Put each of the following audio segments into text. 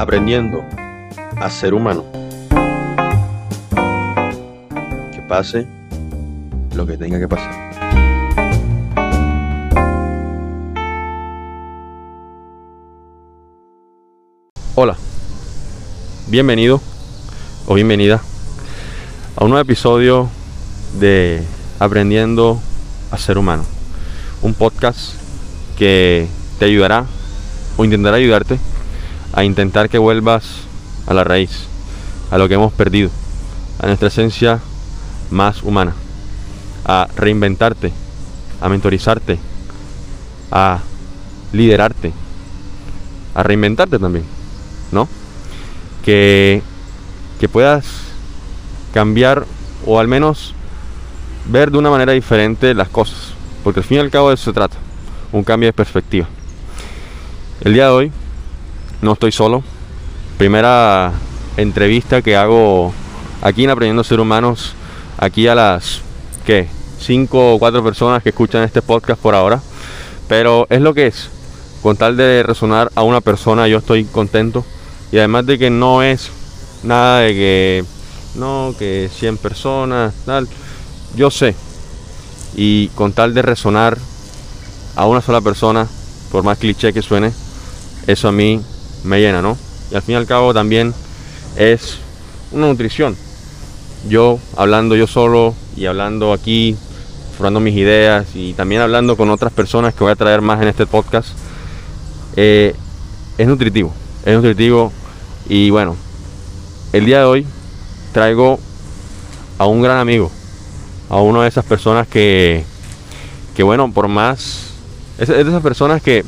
aprendiendo a ser humano. Que pase lo que tenga que pasar. Hola, bienvenido o bienvenida a un nuevo episodio de Aprendiendo a ser humano. Un podcast que te ayudará o intentará ayudarte a intentar que vuelvas a la raíz, a lo que hemos perdido, a nuestra esencia más humana, a reinventarte, a mentorizarte, a liderarte, a reinventarte también, ¿no? Que, que puedas cambiar o al menos ver de una manera diferente las cosas, porque al fin y al cabo de eso se trata, un cambio de perspectiva. El día de hoy no estoy solo. Primera entrevista que hago aquí en Aprendiendo Ser Humanos, aquí a las, ¿qué? Cinco o cuatro personas que escuchan este podcast por ahora. Pero es lo que es. Con tal de resonar a una persona, yo estoy contento. Y además de que no es nada de que, no, que 100 personas, tal. Yo sé. Y con tal de resonar a una sola persona, por más cliché que suene, eso a mí me llena, ¿no? Y al fin y al cabo también es una nutrición. Yo hablando yo solo y hablando aquí, formando mis ideas y también hablando con otras personas que voy a traer más en este podcast, eh, es nutritivo, es nutritivo y bueno, el día de hoy traigo a un gran amigo, a una de esas personas que, que bueno, por más, es de esas personas que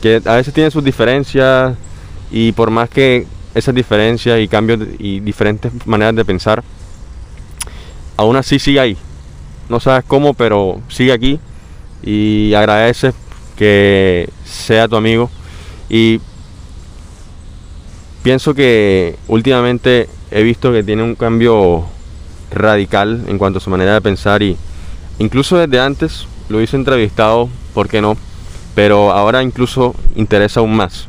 que a veces tienen sus diferencias y por más que esas diferencias y cambios y diferentes maneras de pensar, aún así sigue ahí. No sabes cómo, pero sigue aquí y agradece que sea tu amigo. Y pienso que últimamente he visto que tiene un cambio radical en cuanto a su manera de pensar y incluso desde antes lo hice entrevistado, ¿por qué no? Pero ahora incluso interesa aún más.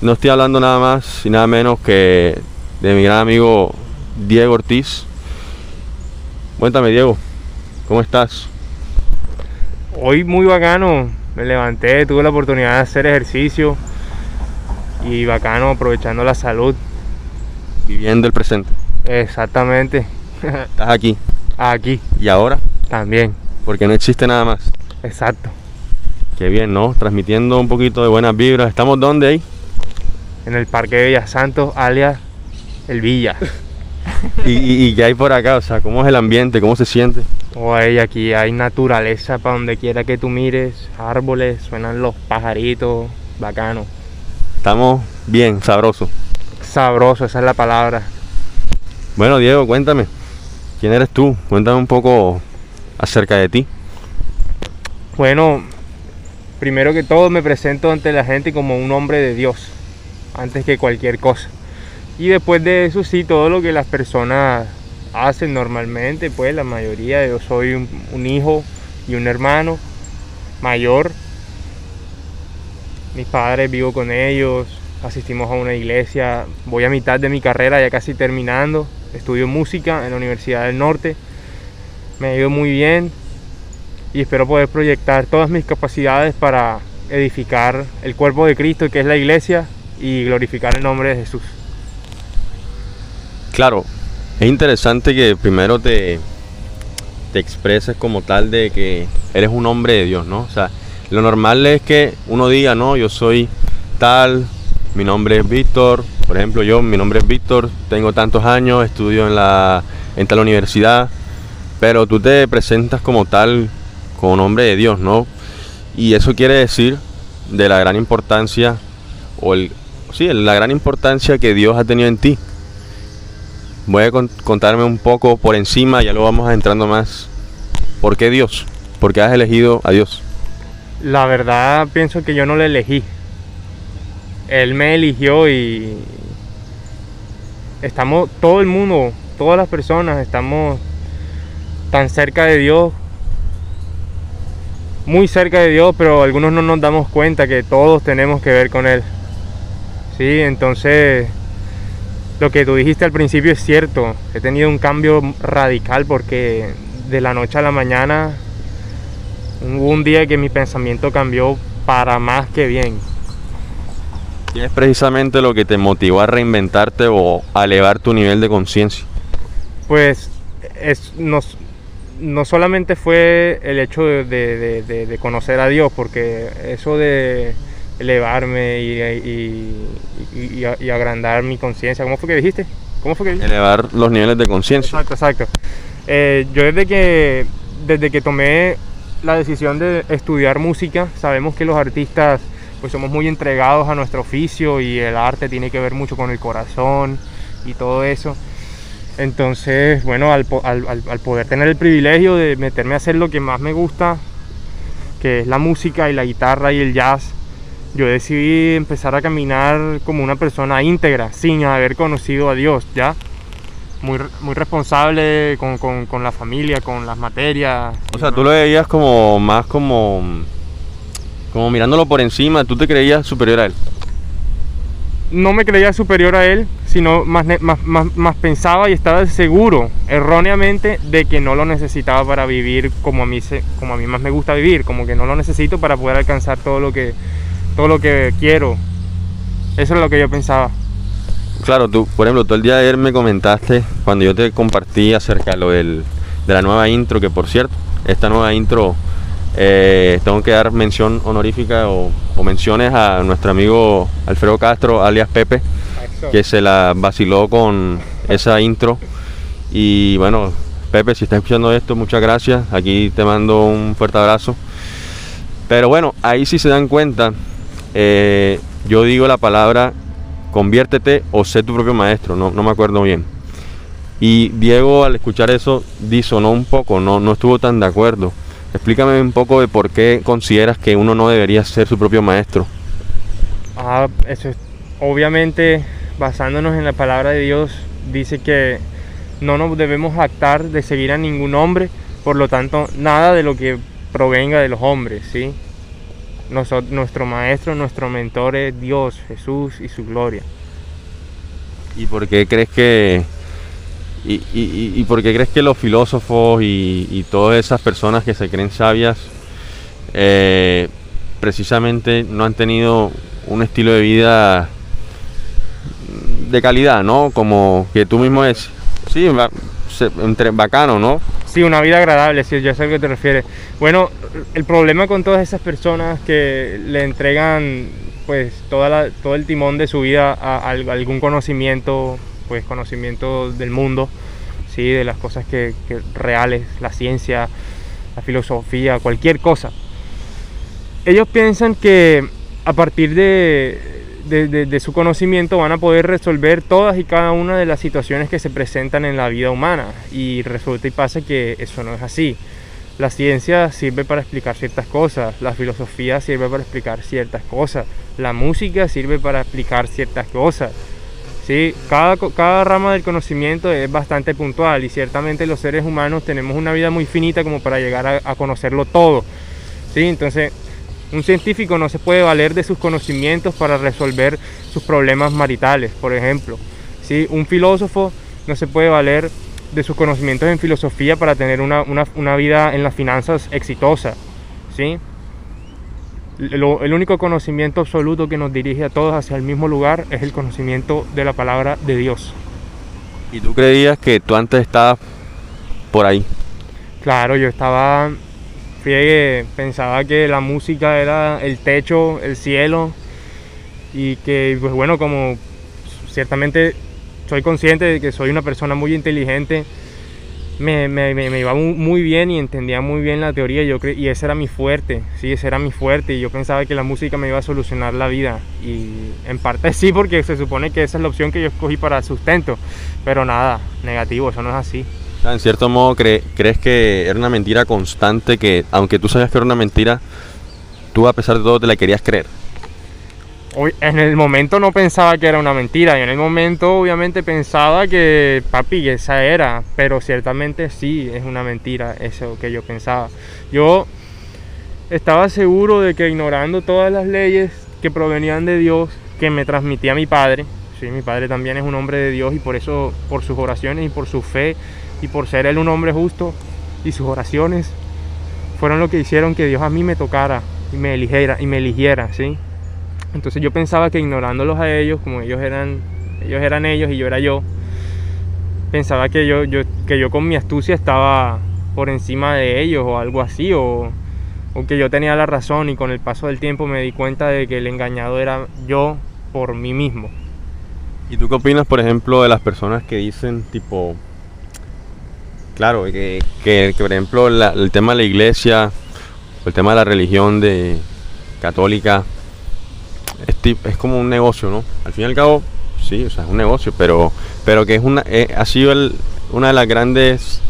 No estoy hablando nada más y nada menos que de mi gran amigo Diego Ortiz. Cuéntame Diego, ¿cómo estás? Hoy muy bacano, me levanté, tuve la oportunidad de hacer ejercicio y bacano aprovechando la salud. Viviendo el presente. Exactamente. Estás aquí. Aquí. ¿Y ahora? También. Porque no existe nada más. Exacto. Qué bien, ¿no? Transmitiendo un poquito de buenas vibras. ¿Estamos dónde ahí? En el Parque de Villas Santos, alias El Villa. ¿Y, qué hay por acá? O sea, ¿cómo es el ambiente? ¿Cómo se siente? Oye, aquí hay naturaleza para donde quiera que tú mires, árboles, suenan los pajaritos, bacano. Estamos bien, sabroso. Sabroso, esa es la palabra. Bueno, Diego, cuéntame, ¿quién eres tú? Cuéntame un poco acerca de ti. Bueno, primero que todo me presento ante la gente como un hombre de Dios, antes que cualquier cosa. Y después de eso sí, todo lo que las personas hacen normalmente, pues la mayoría, yo soy un, hijo y un hermano mayor. Mis padres vivo con ellos, asistimos a una iglesia, voy a mitad de mi carrera, ya casi terminando, estudio música en la Universidad del Norte, me ha ido muy bien, y espero poder proyectar todas mis capacidades para edificar el cuerpo de Cristo, que es la iglesia, y glorificar el nombre de Jesús. Claro, es interesante que primero te, te expreses como tal de que eres un hombre de Dios, ¿no? O sea, lo normal es que uno diga, no, yo soy tal, mi nombre es Víctor, por ejemplo, yo, mi nombre es Víctor, tengo tantos años, estudio en, la, en tal universidad, pero tú te presentas como tal como nombre de Dios, ¿no? Y eso quiere decir de la gran importancia, o el, sí, la gran importancia que Dios ha tenido en ti. Voy a contarme un poco por encima, ya lo vamos entrando más. ¿Por qué Dios? ¿Por qué has elegido a Dios? La verdad pienso que yo no le elegí. Él me eligió y estamos, todo el mundo, todas las personas estamos tan cerca de Dios muy cerca de Dios, pero algunos no nos damos cuenta que todos tenemos que ver con Él. Sí, entonces lo que tú dijiste al principio es cierto. He tenido un cambio radical porque de la noche a la mañana hubo un día que mi pensamiento cambió para más que bien. Y es precisamente lo que te motivó a reinventarte o a elevar tu nivel de conciencia. Pues es, no, no solamente fue el hecho de, de- de- de conocer a Dios, porque eso de elevarme y, y- y- y- y agrandar mi conciencia, ¿cómo fue que dijiste? ¿Cómo fue que dijiste? Elevar los niveles de conciencia. Exacto, exacto. Eh, yo desde que, desde que tomé la decisión de estudiar música, sabemos que los artistas pues somos muy entregados a nuestro oficio y el arte tiene que ver mucho con el corazón y todo eso. Entonces, bueno, al, al- al- poder tener el privilegio de meterme a hacer lo que más me gusta, que es la música y la guitarra y el jazz, yo decidí empezar a caminar como una persona íntegra, sin haber conocido a Dios, ¿ya? Muy, muy responsable con, con- con la familia, con las materias. O sea, tú lo veías como más como como mirándolo por encima, tú te creías superior a él. No me creía superior a él, sino más, más, más pensaba y estaba seguro, erróneamente, de que no lo necesitaba para vivir como a, mí se- como a mí más me gusta vivir, como que no lo necesito para poder alcanzar todo lo que, todo lo que quiero. Eso es lo que yo pensaba. Claro, tú, por ejemplo, tú el día de ayer me comentaste cuando yo te compartí acerca de lo del, de la nueva intro, que por cierto, esta nueva intro eh, tengo que dar mención honorífica o, o menciones a nuestro amigo Alfredo Castro, alias Pepe, que se la vaciló con esa intro. Y bueno, Pepe, si estás escuchando esto, muchas gracias. Aquí te mando un fuerte abrazo. Pero bueno, ahí sí se dan cuenta, eh, yo digo la palabra conviértete o sé tu propio maestro, no, no me acuerdo bien. Y Diego al escuchar eso disonó un poco, no, no estuvo tan de acuerdo. Explícame un poco de por qué consideras que uno no debería ser su propio maestro. Ah, eso es, obviamente, basándonos en la palabra de Dios, dice que no nos debemos actar de seguir a ningún hombre, por lo tanto, nada de lo que provenga de los hombres, ¿sí? Nuestro maestro, nuestro mentor es Dios, Jesús y su gloria. ¿Y por qué crees que y, y- y- por qué crees que los filósofos y, y todas esas personas que se creen sabias eh, precisamente no han tenido un estilo de vida de calidad, ¿no? Como que tú mismo es, sí, ba- se- entre bacano, ¿no? Sí, una vida agradable, sí, yo sé a qué te refieres. Bueno, el problema con todas esas personas que le entregan pues toda la- todo el timón de su vida a algún conocimiento, pues conocimiento del mundo, sí, de las cosas que, que reales, la ciencia, la filosofía, cualquier cosa. Ellos piensan que a partir de, de- de- de su conocimiento van a poder resolver todas y cada una de las situaciones que se presentan en la vida humana. Y resulta y pasa que eso no es así. La ciencia sirve para explicar ciertas cosas, la filosofía sirve para explicar ciertas cosas, la música sirve para explicar ciertas cosas. ¿Sí? Cada, cada rama del conocimiento es bastante puntual y ciertamente los seres humanos tenemos una vida muy finita como para llegar a, a conocerlo todo. ¿sí? Entonces, un científico no se puede valer de sus conocimientos para resolver sus problemas maritales, por ejemplo. ¿sí? Un filósofo no se puede valer de sus conocimientos en filosofía para tener una, una- una vida en las finanzas exitosa. ¿sí? Lo- el único conocimiento absoluto que nos dirige a todos hacia el mismo lugar es el conocimiento de la palabra de Dios. Y tú creías que tú antes estabas por ahí. Claro, yo estaba friegue, pensaba que la música era el techo, el cielo y que pues bueno, como ciertamente soy consciente de que soy una persona muy inteligente, me, me- me- iba mu- muy bien y entendía muy bien la teoría yo y ese era mi fuerte, sí, ese era mi fuerte y yo pensaba que la música me iba a solucionar la vida y en parte sí porque se supone que esa es la opción que yo escogí para sustento, pero nada, negativo, eso no es así. En cierto modo, cre- ¿crees que era una mentira constante que, aunque tú sabías que era una mentira, tú a pesar de todo te la querías creer? En el momento no pensaba que era una mentira, y en el momento obviamente pensaba que, papi, esa era, pero ciertamente sí es una mentira eso que yo pensaba. Yo estaba seguro de que ignorando todas las leyes que provenían de Dios, que me transmitía mi padre. Sí, mi padre también es un hombre de Dios y por eso, por sus oraciones y por su fe y por ser él un hombre justo y sus oraciones fueron lo que hicieron que Dios a mí me tocara y me eligiera, y me eligiera, ¿sí? Entonces yo pensaba que ignorándolos a ellos, como ellos eran ellos eran ellos y yo era yo, pensaba que yo, yo, que yo con mi astucia estaba por encima de ellos o algo así, o, o que yo tenía la razón y con el paso del tiempo me di cuenta de que el engañado era yo por mí mismo. ¿Y tú qué opinas, por ejemplo, de las personas que dicen tipo, claro, que, que, por ejemplo el tema de la iglesia, el tema de la religión de católica, es, como un negocio, ¿no? Al fin y al cabo, sí, o sea, es un negocio, pero, pero que es una, eh, ha sido una de las grandes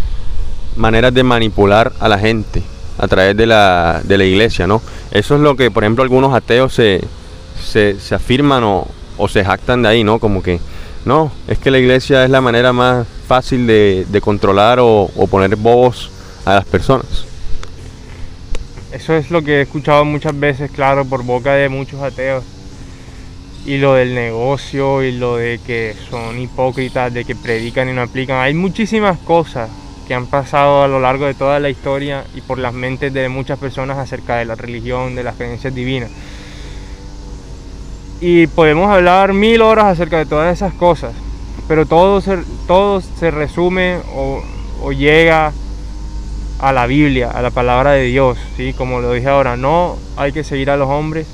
maneras de manipular a la gente a través de la, de la iglesia, ¿no? Eso es lo que, por ejemplo, algunos ateos se, se, afirman o, se jactan de ahí, ¿no? Como que, no, es que la iglesia es la manera más fácil de, controlar o, o poner voz a las personas. Eso es lo que he escuchado muchas veces, claro, por boca de muchos ateos y lo del negocio y lo de que son hipócritas, de que predican y no aplican. Hay muchísimas cosas que han pasado a lo largo de toda la historia y por las mentes de muchas personas acerca de la religión, de las creencias divinas. Y podemos hablar mil horas acerca de todas esas cosas, pero todo se, se resume o, o llega a la Biblia, a la palabra de Dios, ¿sí? como lo dije ahora, no hay que seguir a los hombres,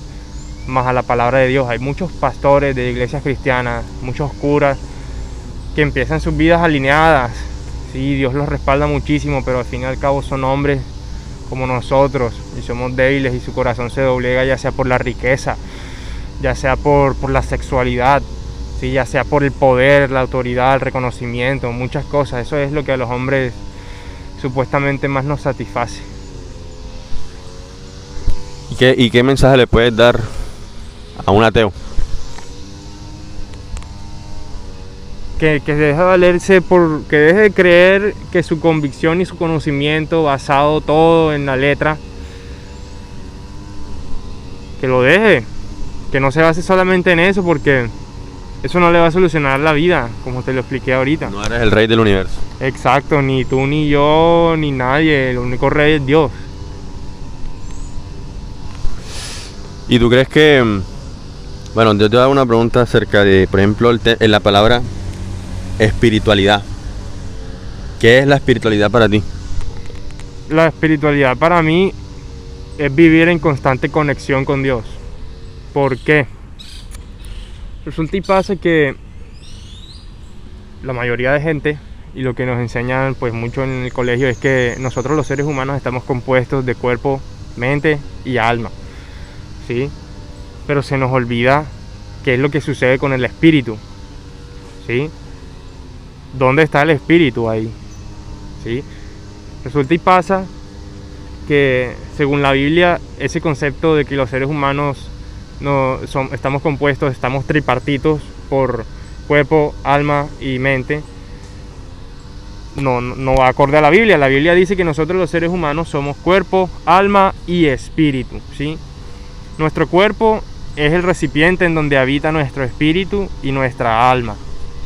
más a la palabra de Dios. Hay muchos pastores de iglesias cristianas, muchos curas que empiezan sus vidas alineadas. Sí, Dios los respalda muchísimo, pero al fin y al cabo son hombres como nosotros y somos débiles y su corazón se doblega ya sea por la riqueza, ya sea por, por la sexualidad, ¿sí? ya sea por el poder, la autoridad, el reconocimiento, muchas cosas. Eso es lo que a los hombres supuestamente más nos satisface. ¿Y qué, y qué mensaje le puedes dar a un ateo. Que, que deje de valerse por. que deje de creer que su convicción y su conocimiento basado todo en la letra. Que lo deje. Que no se base solamente en eso porque eso no le va a solucionar la vida, como te lo expliqué ahorita. No eres el rey del universo. Exacto, ni tú, ni yo, ni nadie. El único rey es Dios. ¿Y tú crees que bueno, yo te voy a dar una pregunta acerca de, por ejemplo, en la palabra espiritualidad. ¿Qué es la espiritualidad para ti? La espiritualidad para mí es vivir en constante conexión con Dios. ¿Por qué? Resulta y pasa que la mayoría de gente y lo que nos enseñan pues mucho en el colegio es que nosotros los seres humanos estamos compuestos de cuerpo, mente y alma. ¿Sí? Pero se nos olvida qué es lo que sucede con el espíritu. ¿Sí? ¿Dónde está el espíritu ahí? ¿Sí? Resulta y pasa que según la Biblia ese concepto de que los seres humanos no son, estamos compuestos, estamos tripartitos por cuerpo, alma y mente, no, no va acorde a la Biblia. La Biblia dice que nosotros los seres humanos somos cuerpo, alma y espíritu. ¿sí? Nuestro cuerpo es el recipiente en donde habita nuestro espíritu y nuestra alma,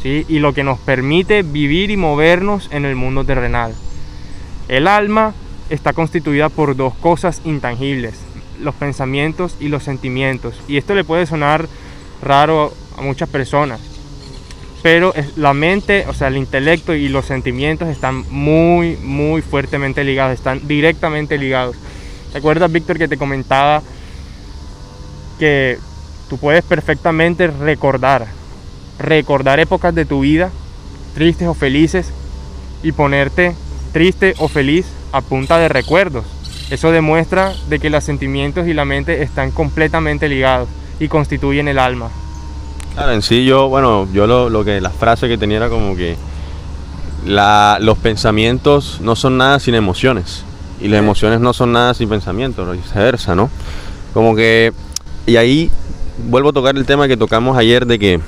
¿sí? y lo que nos permite vivir y movernos en el mundo terrenal. El alma está constituida por dos cosas intangibles, los pensamientos y los sentimientos. Y esto le puede sonar raro a muchas personas, pero la mente, o sea, el intelecto y los sentimientos están muy, muy fuertemente ligados, están directamente ligados. ¿Te acuerdas, Víctor, que te comentaba que tú puedes perfectamente recordar, recordar épocas de tu vida, tristes o felices, y ponerte triste o feliz a punta de recuerdos. Eso demuestra de que los sentimientos y la mente están completamente ligados y constituyen el alma. Claro, en sí yo, bueno, yo lo, que la frase que tenía era como que los pensamientos no son nada sin emociones y las emociones no son nada sin pensamientos, viceversa, ¿no? Como que y ahí vuelvo a tocar el tema que tocamos ayer de que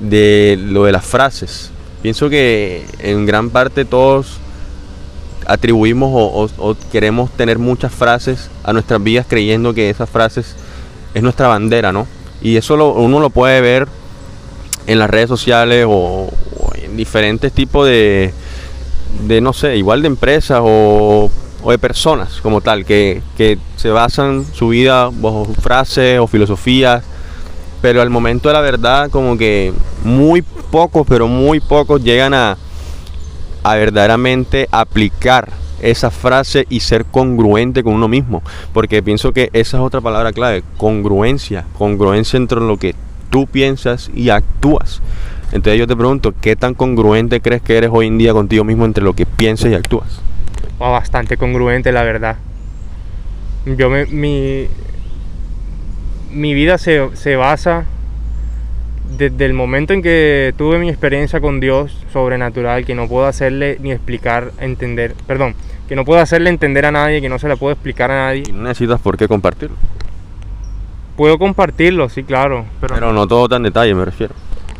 de lo de las frases. Pienso que en gran parte todos atribuimos o, queremos tener muchas frases a nuestras vidas creyendo que esas frases es nuestra bandera, ¿no? Y eso uno lo puede ver en las redes sociales o, o en diferentes tipos de, de, no sé, igual de empresas o, o de personas como tal, que, que se basan su vida bajo frases o filosofías, pero al momento de la verdad como que muy pocos, pero muy pocos llegan a, a verdaderamente aplicar esa frase y ser congruente con uno mismo. Porque pienso que esa es otra palabra clave, congruencia. Congruencia entre lo que tú piensas y actúas. Entonces yo te pregunto, ¿qué tan congruente crees que eres hoy en día contigo mismo entre lo que piensas y actúas? O bastante congruente, la verdad. Yo me, mi, mi vida se, se basa desde el momento en que tuve mi experiencia con Dios sobrenatural, que no puedo hacerle ni explicar, entender, perdón, que no puedo hacerle entender a nadie, que no se la puedo explicar a nadie. Y no necesitas por qué compartirlo. Puedo compartirlo, sí, claro, pero, Pero no todo tan detalle, me refiero.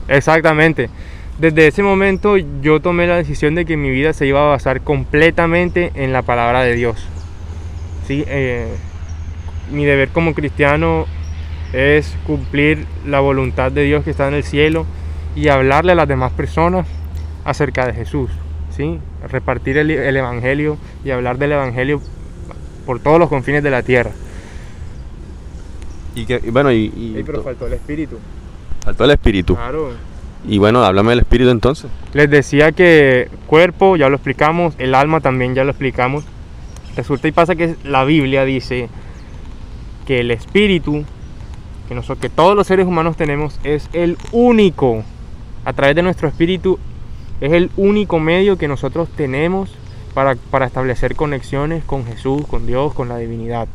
Exactamente. Desde ese momento yo tomé la decisión de que mi vida se iba a basar completamente en la palabra de Dios. ¿Sí? Eh, mi deber como cristiano es cumplir la voluntad de Dios que está en el cielo y hablarle a las demás personas acerca de Jesús. ¿sí? Repartir el, el Evangelio y hablar del Evangelio por todos los confines de la tierra. Y que, y bueno, y, y Ey, pero faltó el Espíritu. faltó el espíritu. Claro. Y bueno, háblame del espíritu entonces. Les decía que cuerpo, ya lo explicamos, el alma también ya lo explicamos. Resulta y pasa que la Biblia dice que el espíritu, que, nosotros, que todos los seres humanos tenemos, es el único, a través de nuestro espíritu, es el único medio que nosotros tenemos para, para establecer conexiones con Jesús, con Dios, con la divinidad.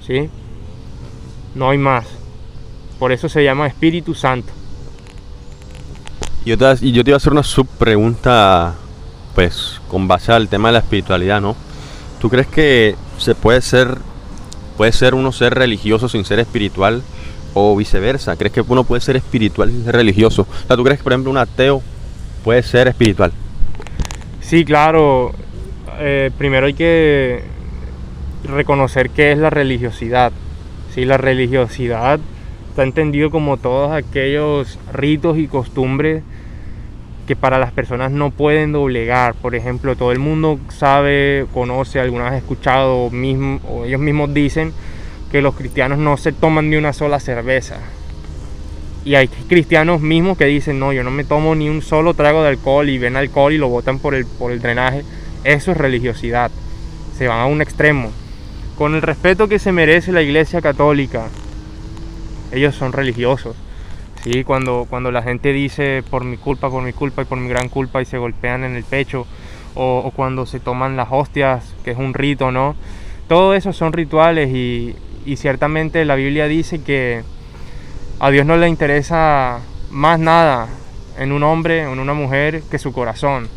¿Sí? No hay más. Por eso se llama Espíritu Santo. Yo te, yo te iba a hacer una subpregunta, pues, con base al tema de la espiritualidad, ¿no? ¿Tú crees que se puede ser, puede ser uno ser religioso sin ser espiritual o viceversa? ¿Crees que uno puede ser espiritual sin ser religioso? O sea, ¿tú crees que, por ejemplo, un ateo puede ser espiritual? Sí, claro. Eh, primero hay que reconocer qué es la religiosidad. Sí, la religiosidad está entendido como todos aquellos ritos y costumbres que para las personas no pueden doblegar. Por ejemplo, todo el mundo sabe, conoce, alguna vez escuchado o, mismo, o ellos mismos dicen que los cristianos no se toman ni una sola cerveza. Y hay cristianos mismos que dicen, no, yo no me tomo ni un solo trago de alcohol y ven alcohol y lo botan por el, por el drenaje. Eso es religiosidad. Se van a un extremo. Con el respeto que se merece la iglesia católica, ellos son religiosos. ¿Sí? Cuando, cuando la gente dice por mi culpa, por mi culpa y por mi gran culpa y se golpean en el pecho, o, o cuando se toman las hostias, que es un rito, ¿no? Todo eso son rituales y, y ciertamente la Biblia dice que a Dios no le interesa más nada en un hombre, en una mujer, que su corazón.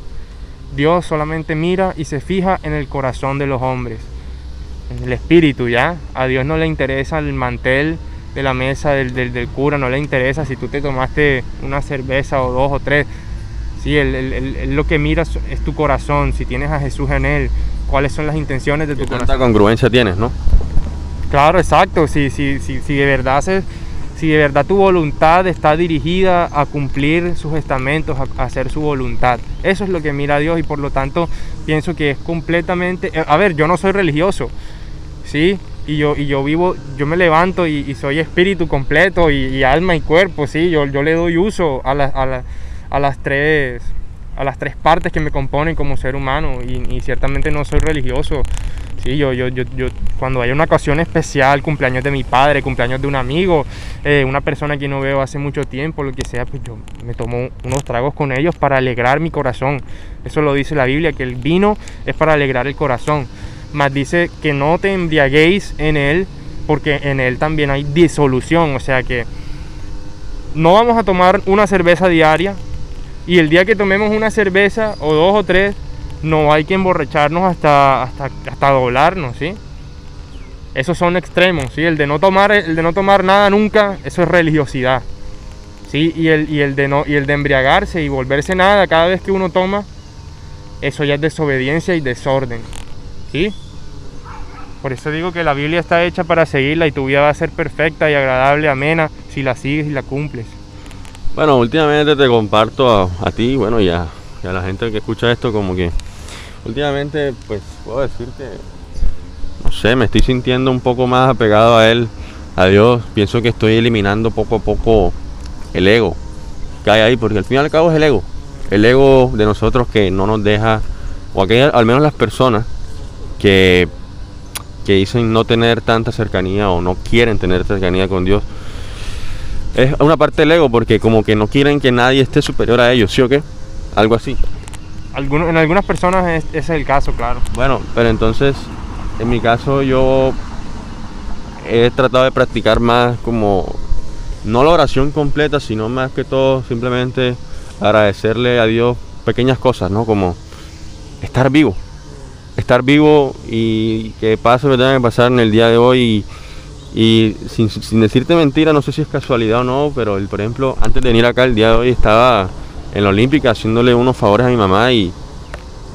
Dios solamente mira y se fija en el corazón de los hombres, en el espíritu, ¿ya? A Dios no le interesa el mantel de la mesa del, del, del cura, no le interesa si tú te tomaste una cerveza o dos o tres. Sí, él, él- él- él lo que mira es- tu corazón, si tienes a Jesús en él, cuáles son las intenciones de tu ¿Qué corazón. tanta congruencia tienes, no? Claro, exacto. Si, si, si, si de verdad se- si de verdad tu voluntad está dirigida a cumplir sus estamentos, a, a hacer su voluntad. Eso es lo que mira Dios y por lo tanto pienso que es completamente... eh, A ver, yo no soy religioso, ¿sí? Y yo, y yo vivo, yo me levanto y, y soy espíritu completo y, y alma y cuerpo, ¿sí? Yo, yo le doy uso a, la- a la- a las tres a las tres partes que me componen como ser humano y, y ciertamente no soy religioso. Sí, yo, yo, yo, yo, cuando hay una ocasión especial, cumpleaños de mi padre, cumpleaños de un amigo, eh, una persona que no veo hace mucho tiempo, lo que sea, pues yo me tomo unos tragos con ellos para alegrar mi corazón. Eso lo dice la Biblia, que el vino es para alegrar el corazón. Más dice que no te embriaguéis en él, porque en él también hay disolución. O sea que no vamos a tomar una cerveza diaria, y el día que tomemos una cerveza o dos o tres, no hay que emborracharnos hasta, hasta, hasta doblarnos, ¿sí? Esos son extremos, ¿sí? El de no tomar, el de no tomar nada nunca, eso es religiosidad. ¿Sí? Y el, y el de no, y el de embriagarse y volverse nada cada vez que uno toma, eso ya es desobediencia y desorden. ¿Sí? Por eso digo que la Biblia está hecha para seguirla y tu vida va a ser perfecta y agradable, amena, si la sigues y la cumples. Bueno, últimamente te comparto a, ti, bueno, y a, y a la gente que escucha esto, como que últimamente, pues puedo decir que, no sé, me estoy sintiendo un poco más apegado a Él, a Dios. Pienso que estoy eliminando poco a poco el ego que hay ahí, porque al fin y al cabo es el ego. El ego de nosotros que no nos deja, o aquellas, al menos las personas que, que dicen no tener tanta cercanía o no quieren tener cercanía con Dios. Es una parte del ego porque como que no quieren que nadie esté superior a ellos, ¿sí o qué? Algo así. Alguno- en algunas personas es- ese es el caso, claro. Bueno, pero entonces, en mi caso yo he tratado de practicar más como, no la oración completa, sino más que todo simplemente agradecerle a Dios pequeñas cosas, ¿no? Como estar vivo. Estar vivo y que pase lo que tenga que pasar en el día de hoy. Y, y sin, sin decirte mentira, no sé si es casualidad o no, pero el, por ejemplo, antes de venir acá el día de hoy estaba en la Olímpica haciéndole unos favores a mi mamá y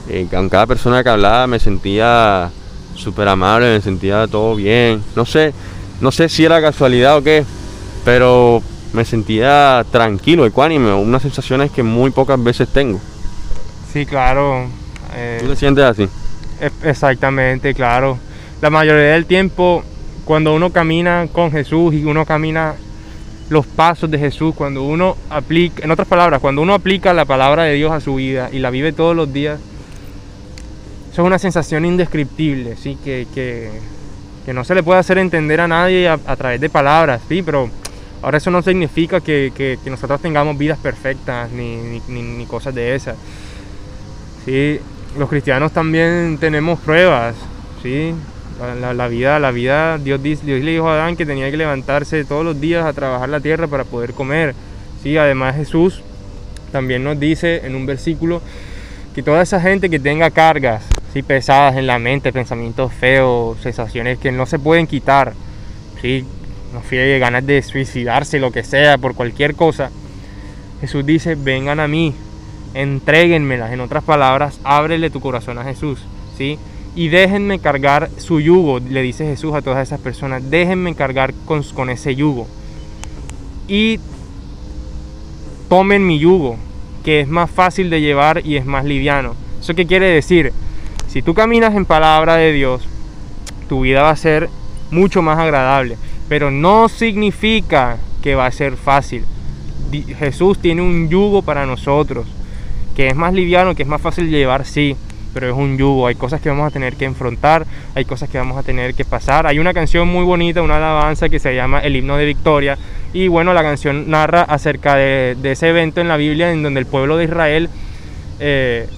eh, con cada persona que hablaba me sentía súper amable, me sentía todo bien. No sé, no sé si era casualidad o qué, pero me sentía tranquilo, ecuánime, unas sensaciones que muy pocas veces tengo. Sí, claro. eh, ¿Tú te sientes así? Exactamente, claro. La mayoría del tiempo, cuando uno camina con Jesús y uno camina los pasos de Jesús, cuando uno aplica, en otras palabras, cuando uno aplica la palabra de Dios a su vida y la vive todos los días, eso es una sensación indescriptible, ¿sí? Que, que, que no se le puede hacer entender a nadie a, través de palabras, ¿sí? Pero ahora eso no significa que, que- que nosotros tengamos vidas perfectas ni, ni- ni- ni cosas de esas. ¿sí? Los cristianos también tenemos pruebas, ¿sí? La, vida, la vida, Dios, Dios le dijo a Adán que tenía que levantarse todos los días a trabajar la tierra para poder comer, ¿sí? Además Jesús también nos dice en un versículo que toda esa gente que tenga cargas, ¿sí? Pesadas en la mente, pensamientos feos, sensaciones que no se pueden quitar, ¿sí? No fíe ganas de suicidarse, lo que sea, por cualquier cosa. Jesús dice, vengan a mí, entréguenmelas. En otras palabras, ábrele tu corazón a Jesús, ¿sí? Y déjenme cargar su yugo, le dice Jesús a todas esas personas, déjenme cargar con, con ese yugo. Y tomen mi yugo, que es más fácil de llevar y es más liviano. ¿Eso qué quiere decir? Si tú caminas en palabra de Dios, tu vida va a ser mucho más agradable, pero no significa que va a ser fácil. Jesús tiene un yugo para nosotros, que es más liviano, que es más fácil llevar, sí, pero es un yugo. Hay cosas que vamos a tener que enfrentar, hay cosas que vamos a tener que pasar. Hay una canción muy bonita, una alabanza que se llama El himno de victoria. Y bueno, la canción narra acerca de, ese evento en la Biblia en donde el pueblo de Israel eh,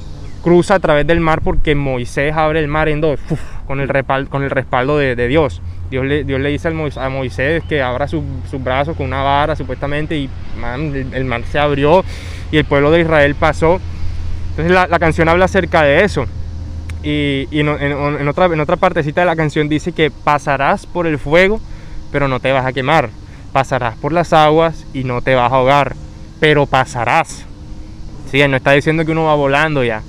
cruza a través del mar porque Moisés abre el mar en dos, con, el respaldo, con el respaldo de, Dios. Dios le, Dios le dice a Moisés que abra su- sus brazos con una vara supuestamente y man, el, el mar se abrió y el pueblo de Israel pasó. Entonces la, la canción habla acerca de eso. Y, y en, en- en otra, en otra partecita de la canción dice que pasarás por el fuego, pero no te vas a quemar. Pasarás por las aguas y no te vas a ahogar, pero pasarás. Sí, no está diciendo que uno va volando ya.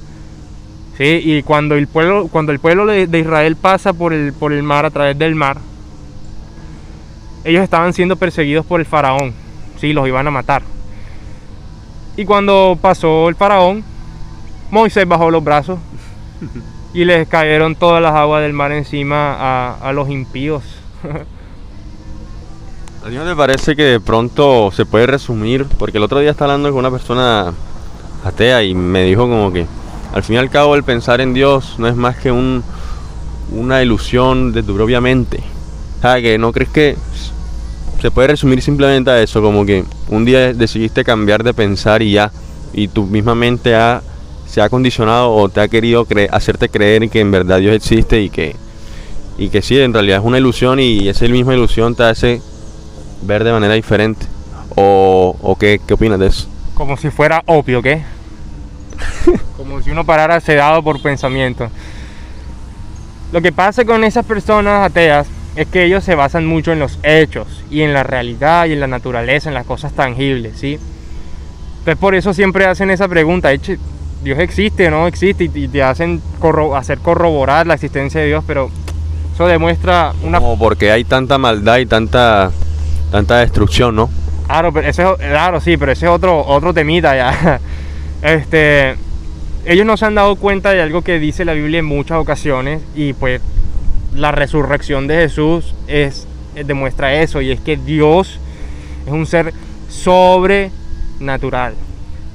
Sí, y cuando el pueblo, cuando el pueblo de, Israel pasa por el, por el mar, a través del mar, ellos estaban siendo perseguidos por el faraón. Sí, los iban a matar. Y cuando pasó el faraón, Moisés bajó los brazos y les cayeron todas las aguas del mar encima a, a los impíos. ¿A ti no te parece que de pronto se puede resumir? Porque el otro día estaba hablando con una persona atea y me dijo como que al fin y al cabo el pensar en Dios no es más que un, una ilusión de tu propia mente. Sea, que no crees que se puede resumir simplemente a eso, como que un día decidiste cambiar de pensar y ya, y tu misma mente se ha condicionado o te ha querido cre- hacerte creer que en verdad Dios existe y que, y que sí, en realidad es una ilusión y esa misma ilusión te hace ver de manera diferente. ¿O, qué, qué opinas de eso? Como si fuera opio, ¿qué? Como si uno parara sedado por pensamiento. Lo que pasa con esas personas ateas es que ellos se basan mucho en los hechos y en la realidad y en la naturaleza, en las cosas tangibles, ¿sí? Entonces por eso siempre hacen esa pregunta, "Eche, ¿Dios existe o no existe? Y te hacen corro- hacer corroborar la existencia de Dios, pero Eso demuestra una... Como porque hay tanta maldad y tanta, tanta destrucción, ¿no? Claro, pero ese es- claro, sí, pero ese es otro, otro temita ya. Este, ellos no se han dado cuenta de algo que dice la Biblia en muchas ocasiones y pues la resurrección de Jesús es, eh, demuestra eso y es que Dios es un ser sobrenatural.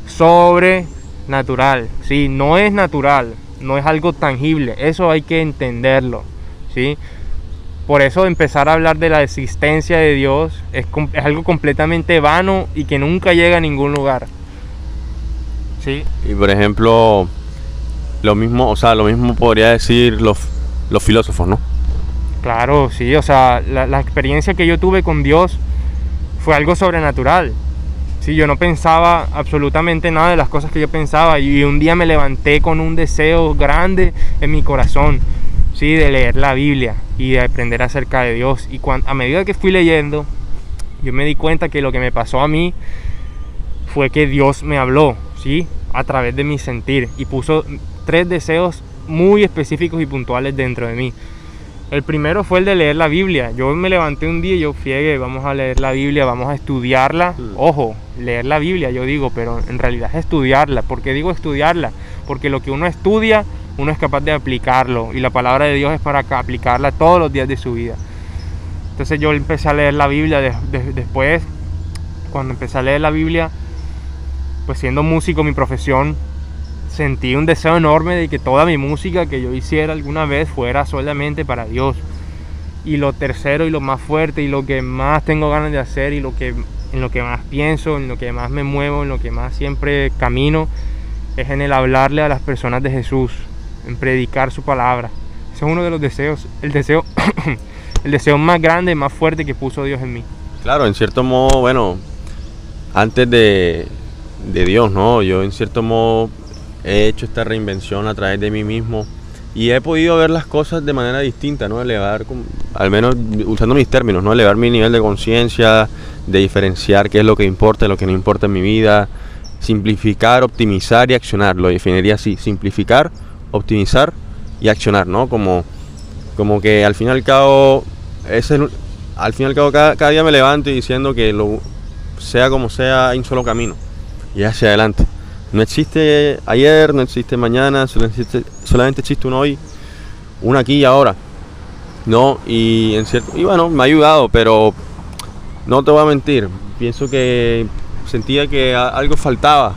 Sobrenatural, ¿sí? No es natural, no es algo tangible, eso hay que entenderlo, ¿sí? Por eso empezar a hablar de la existencia de Dios es, es algo completamente vano y que nunca llega a ningún lugar. ¿Sí? Y por ejemplo, lo mismo, o sea, lo mismo podría decir los, los filósofos, ¿no? Claro, sí, o sea, la, la experiencia que yo tuve con Dios fue algo sobrenatural. Sí, yo no pensaba absolutamente nada de las cosas que yo pensaba y un día me levanté con un deseo grande en mi corazón, sí, de leer la Biblia y de aprender acerca de Dios. Y cuan- a medida que fui leyendo, yo me di cuenta que lo que me pasó a mí fue que Dios me habló, sí, a través de mi sentir y puso tres deseos muy específicos y puntuales dentro de mí. El primero fue el de leer la Biblia. Yo me levanté un día y yo fiegue, vamos a leer la Biblia, vamos a estudiarla. Mm. Ojo, leer la Biblia, yo digo, pero en realidad es estudiarla. ¿Por qué digo estudiarla? Porque lo que uno estudia, uno es capaz de aplicarlo. Y la palabra de Dios es para ca- aplicarla todos los días de su vida. Entonces yo empecé a leer la Biblia de- de- después. Cuando empecé a leer la Biblia, pues siendo músico, mi profesión, sentí un deseo enorme de que toda mi música que yo hiciera alguna vez fuera solamente para Dios. Y lo tercero y lo más fuerte y lo que más tengo ganas de hacer y lo que en lo que más pienso, en lo que más me muevo, en lo que más siempre camino es en el hablarle a las personas de Jesús, en predicar su palabra. Ese es uno de los deseos, el deseo el deseo más grande, más fuerte que puso Dios en mí. Claro, en cierto modo, bueno, antes de, de Dios, ¿no? Yo en cierto modo he hecho esta reinvención a través de mí mismo y he podido ver las cosas de manera distinta, ¿no? Elevar, al menos usando mis términos, ¿no? Elevar mi nivel de conciencia, de diferenciar qué es lo que importa y lo que no importa en mi vida, simplificar, optimizar y accionar. Lo definiría así, simplificar, optimizar y accionar, ¿no? Como, como que al fin y al cabo, es al fin y cabo cada, día me levanto diciendo que lo, sea como sea, hay un solo camino y hacia adelante. No existe ayer, no existe mañana, solamente existe un hoy, un aquí y ahora. No, y en cierto, y bueno, me ha ayudado, pero no te voy a mentir, pienso que sentía que algo faltaba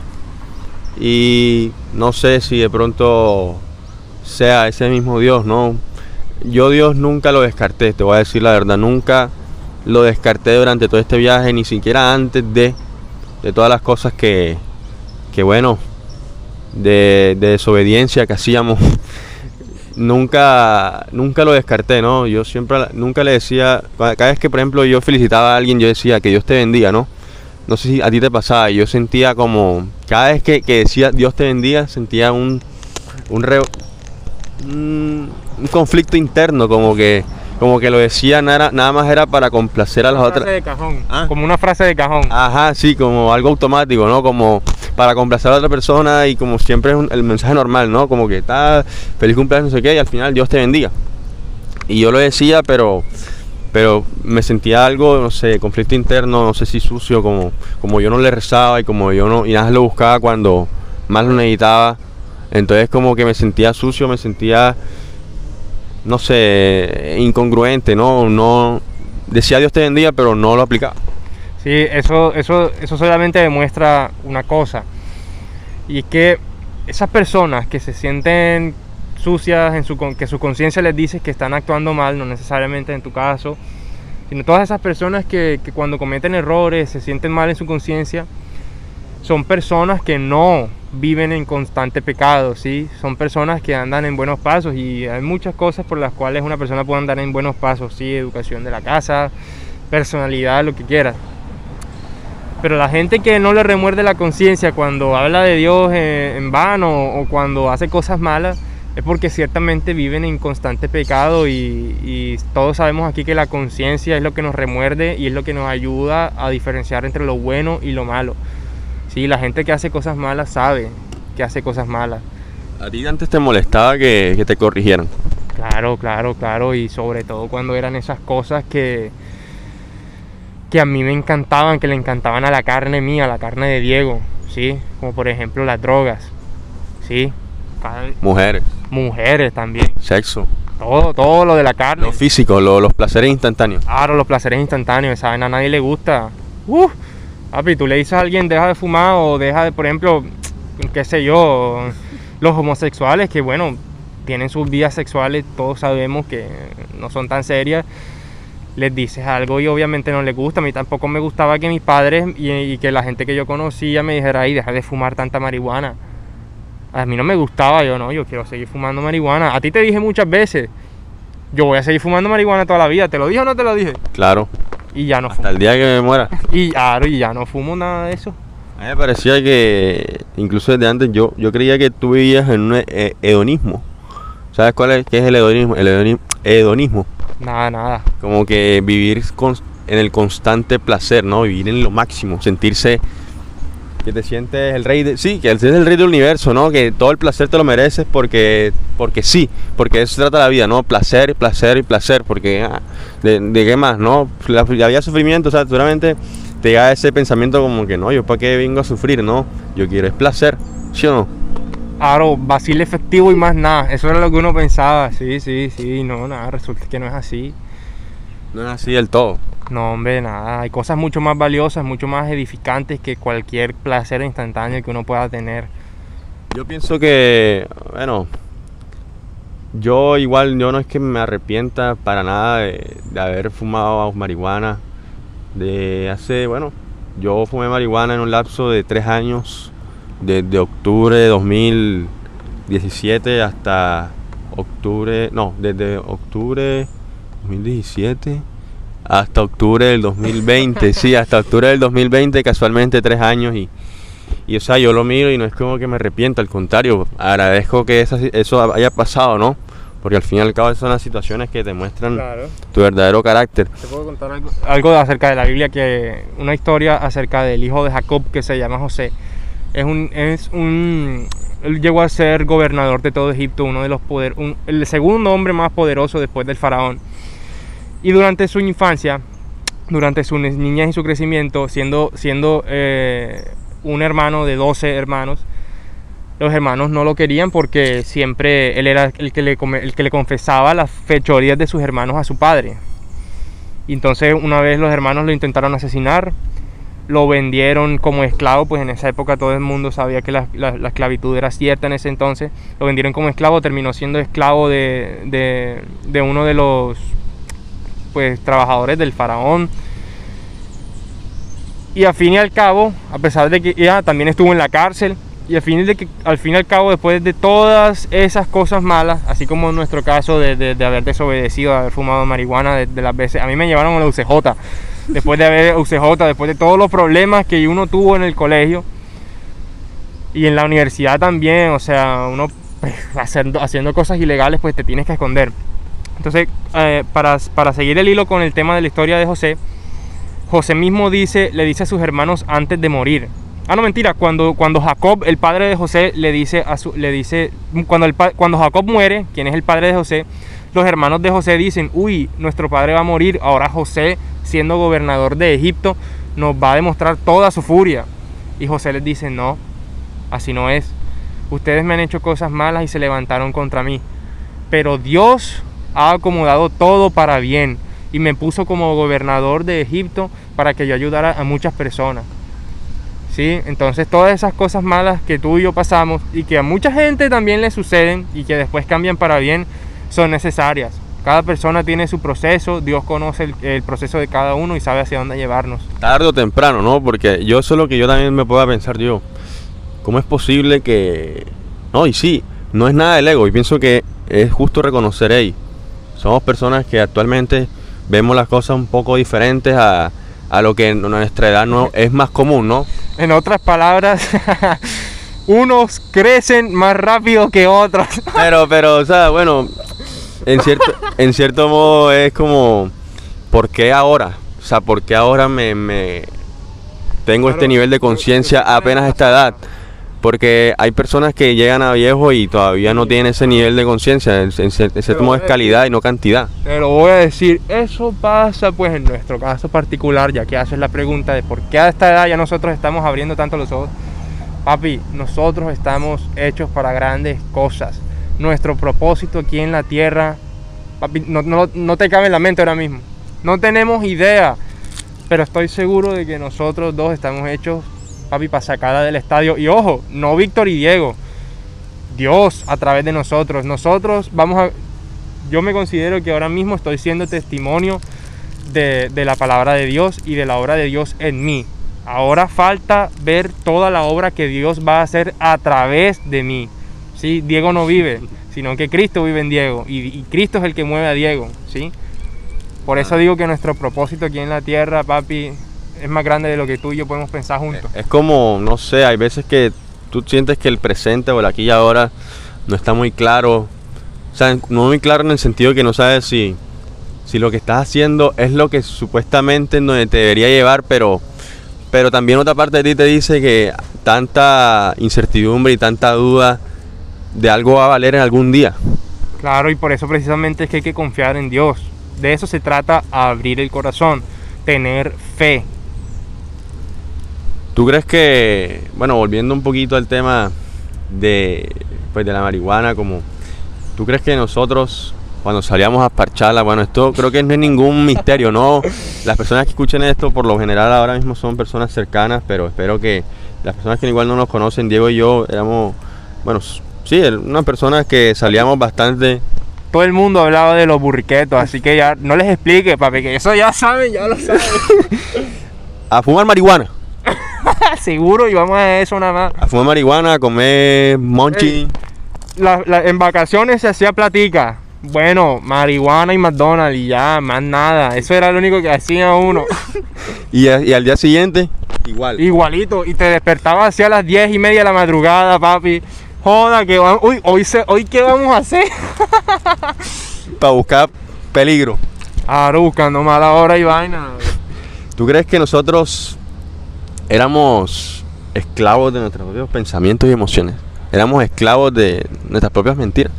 y no sé si de pronto sea ese mismo Dios, ¿no? Yo Dios nunca lo descarté, te voy a decir la verdad, nunca lo descarté durante todo este viaje, ni siquiera antes de, de todas las cosas que, que bueno, de, de desobediencia que hacíamos. Nunca, nunca lo descarté, ¿no? Yo siempre, nunca le decía, cada vez que por ejemplo yo felicitaba a alguien, yo decía que Dios te bendiga, ¿no? No sé si a ti te pasaba, yo sentía como, cada vez que, decía Dios te bendiga, sentía un, un, un conflicto interno, como que, como que lo decía nada, nada más era para complacer a las Una otras. de cajón, Ah. como una frase de cajón. Ajá, sí, como algo automático, ¿no? Como para complacer a otra persona y como siempre es un- el mensaje normal, ¿no? Como que está feliz cumpleaños, no sé qué, y al final Dios te bendiga. Y yo lo decía, pero pero me sentía algo, no sé, conflicto interno, no sé si sucio, como, como yo no le rezaba y como yo no, y nada más lo buscaba cuando más lo necesitaba. Entonces como que me sentía sucio, me sentía, no sé, incongruente, ¿no? No decía Dios te bendiga, pero no lo aplicaba. Sí, eso, eso, eso solamente demuestra una cosa. Y es que esas personas que se sienten sucias, en su, que su conciencia les dice que están actuando mal, no necesariamente en tu caso, sino todas esas personas que, que cuando cometen errores se sienten mal en su conciencia, son personas que no viven en constante pecado, ¿sí? Son personas que andan en buenos pasos y hay muchas cosas por las cuales una persona puede andar en buenos pasos, ¿sí? Educación de la casa, personalidad, lo que quieras. Pero la gente que no le remuerde la conciencia cuando habla de Dios en, vano o cuando hace cosas malas, es porque ciertamente viven en constante pecado y todos sabemos aquí que la conciencia es lo que nos remuerde y es lo que nos ayuda a diferenciar entre lo bueno y lo malo. Sí, la gente que hace cosas malas sabe que hace cosas malas. ¿A ti antes te molestaba que, que te corrigieran? Claro, claro, claro. Y sobre todo cuando eran esas cosas que, que a mí me encantaban, que le encantaban a la carne mía, a la carne de Diego. ¿Sí? Como por ejemplo las drogas. ¿Sí? Mujeres, Mujeres también. sexo, Todo, todo lo de la carne. lo físico, lo- los placeres instantáneos. Claro, los placeres instantáneos, vaina a nadie le gusta. Uh, papi, tú le dices a alguien deja de fumar o deja de, por ejemplo, qué sé yo, los homosexuales que bueno, tienen sus vidas sexuales, todos sabemos que no son tan serias. Les dices algo y obviamente no les gusta. A mí tampoco me gustaba que mis padres y, y que la gente que yo conocía me dijera, ay, deja de fumar tanta marihuana. A mí no me gustaba, yo no, yo quiero seguir fumando marihuana. A ti te dije muchas veces, yo voy a seguir fumando marihuana toda la vida. ¿Te lo dije o no te lo dije? Claro, Y ya no hasta fumo. el día que me muera. Y claro, y ya no fumo nada de eso. A mí me parecía que, incluso desde antes, yo, yo creía que tú vivías en un eh, hedonismo. ¿Sabes cuál es? ¿Qué es el hedonismo? El hedoni- hedonismo. Nada, nada. Como que vivir con- en el constante placer, ¿no? Vivir en lo máximo, sentirse que te sientes el rey de... Sí, que eres el rey del universo, ¿no? Que todo el placer te lo mereces porque, porque sí, porque eso se trata la vida, ¿no? Placer, placer y placer, porque ah, de, de qué más, ¿no? La, es sufrimiento, o sea, seguramente te llega ese pensamiento como que no, yo para qué vengo a sufrir, ¿no? Yo quiero es placer, ¿sí o no? Claro, vacile efectivo y más nada. Eso era lo que uno pensaba. Sí, sí, sí. No, nada, resulta que no es así. No es así del todo. No, hombre, nada. Hay cosas mucho más valiosas, mucho más edificantes que cualquier placer instantáneo que uno pueda tener. Yo pienso que, bueno, yo igual, yo no es que me arrepienta para nada de, de haber fumado marihuana. De hace, bueno, yo fumé marihuana en un lapso de tres años, desde octubre de 2017 hasta octubre, no, desde octubre 2017 hasta octubre del 2020, sí, hasta octubre del 2020, casualmente tres años y... Y o sea, yo lo miro y no es como que me arrepiento, al contrario, agradezco que esa- eso haya pasado, ¿no? Porque al fin y al cabo son las situaciones que te muestran Claro. tu verdadero carácter. Te puedo contar algo, algo acerca de la Biblia, que una historia acerca del hijo de Jacob que se llama José. Es un, es un, él llegó a ser gobernador de todo Egipto, uno de los poder, un- el segundo hombre más poderoso después del faraón. Y durante su infancia, durante su ni- niñez y su crecimiento, siendo, siendo eh, un hermano de 12 hermanos, los hermanos no lo querían porque siempre él era el que le, el que le confesaba las fechorías de sus hermanos a su padre. Y entonces una vez los hermanos lo intentaron asesinar, lo vendieron como esclavo, pues en esa época todo el mundo sabía que la, la- la esclavitud era cierta en ese entonces, lo vendieron como esclavo, terminó siendo esclavo de- de uno de los pues trabajadores del faraón. Y al fin y al cabo, a pesar de que ya también estuvo en la cárcel, y al fin, de que, al fin y al cabo, después de todas esas cosas malas, así como en nuestro caso de, de- de haber desobedecido, de haber fumado marihuana, de, de las veces, a mí me llevaron a la UCJ, después de haber UCJ, después de todos los problemas que uno tuvo en el colegio y en la universidad también, o sea, uno pues, haciendo, haciendo cosas ilegales, pues te tienes que esconder. Entonces, eh, para, para seguir el hilo con el tema de la historia de José, José mismo dice, le dice a sus hermanos antes de morir. Ah, no, mentira, cuando, cuando Jacob, el padre de José, le dice a su, le dice, cuando, el, cuando Jacob muere, quien es el padre de José, los hermanos de José dicen, uy, nuestro padre va a morir, ahora José, siendo gobernador de Egipto, nos va a demostrar toda su furia. Y José les dice, no, así no es. Ustedes me han hecho cosas malas y se levantaron contra mí. Pero Dios ha acomodado todo para bien y me puso como gobernador de Egipto para que yo ayudara a muchas personas. ¿Sí? Entonces todas esas cosas malas que tú y yo pasamos y que a mucha gente también le suceden y que después cambian para bien son necesarias. Cada persona tiene su proceso, Dios conoce el, el proceso de cada uno y sabe hacia dónde llevarnos. Tarde o temprano, ¿no? Porque yo eso es lo que yo también me puedo pensar yo. ¿Cómo es posible que... No, y sí, no es nada del ego. Y pienso que es justo reconocer, hey, somos personas que actualmente vemos las cosas un poco diferentes a, a lo que en nuestra edad no es más común, ¿no? En otras palabras, unos crecen más rápido que otros. Pero, pero, o sea, bueno, en cierto, en cierto modo es como, ¿por qué ahora? O sea, ¿por qué ahora me, me tengo este nivel de conciencia apenas a esta edad? Porque hay personas que llegan a viejo y todavía no tienen ese nivel de conciencia. En, cierto modo es calidad y no cantidad. Te lo voy a decir, eso pasa pues en nuestro caso particular, ya que haces la pregunta de por qué a esta edad ya nosotros estamos abriendo tanto los ojos. Papi, nosotros estamos hechos para grandes cosas. Nuestro propósito aquí en la tierra, papi, no, no, no te cabe en la mente ahora mismo. No tenemos idea, pero estoy seguro de que nosotros dos estamos hechos, papi, para sacarla del estadio. Y ojo, no Víctor y Diego. Dios a través de nosotros. Nosotros vamos a... Yo me considero que ahora mismo estoy siendo testimonio de, de la palabra de Dios y de la obra de Dios en mí. Ahora falta ver toda la obra que Dios va a hacer a través de mí. ¿sí? Diego no vive, sino que Cristo vive en Diego y, y Cristo es el que mueve a Diego. ¿sí? Por eso digo que nuestro propósito aquí en la tierra, papi, es más grande de lo que tú y yo podemos pensar juntos. Es como, no sé, hay veces que tú sientes que el presente o el aquí y ahora no está muy claro. O sea, no muy claro en el sentido de que no sabes si, si lo que estás haciendo es lo que supuestamente en donde te debería llevar, pero pero también otra parte de ti te dice que tanta incertidumbre y tanta duda de algo va a valer en algún día. Claro, y por eso precisamente es que hay que confiar en Dios. De eso se trata abrir el corazón, tener fe. ¿Tú crees que, bueno, volviendo un poquito al tema de, pues, de la marihuana, como, ¿tú crees que nosotros cuando salíamos a parcharla, bueno, esto creo que no es ningún misterio, ¿no? Las personas que escuchen esto por lo general ahora mismo son personas cercanas, pero espero que las personas que igual no nos conocen, Diego y yo, éramos, bueno, sí, unas personas que salíamos bastante todo el mundo hablaba de los burriquetos, así que ya no les explique, papi, que eso ya saben, ya lo saben. a fumar marihuana. Seguro, y vamos a eso nada más. A fumar marihuana, a comer monchi. La, la, en vacaciones se hacía platica. Bueno, marihuana y McDonald's y ya, más nada. Eso era lo único que hacía uno. y, a, y, al día siguiente, igual. Igualito. Y te despertabas hacia las 10 y media de la madrugada, papi. Joda, que vamos. Uy, hoy, se, hoy qué vamos a hacer. Para buscar peligro. Ahora buscando mala hora y vaina. ¿Tú crees que nosotros éramos esclavos de nuestros propios pensamientos y emociones? Éramos esclavos de nuestras propias mentiras.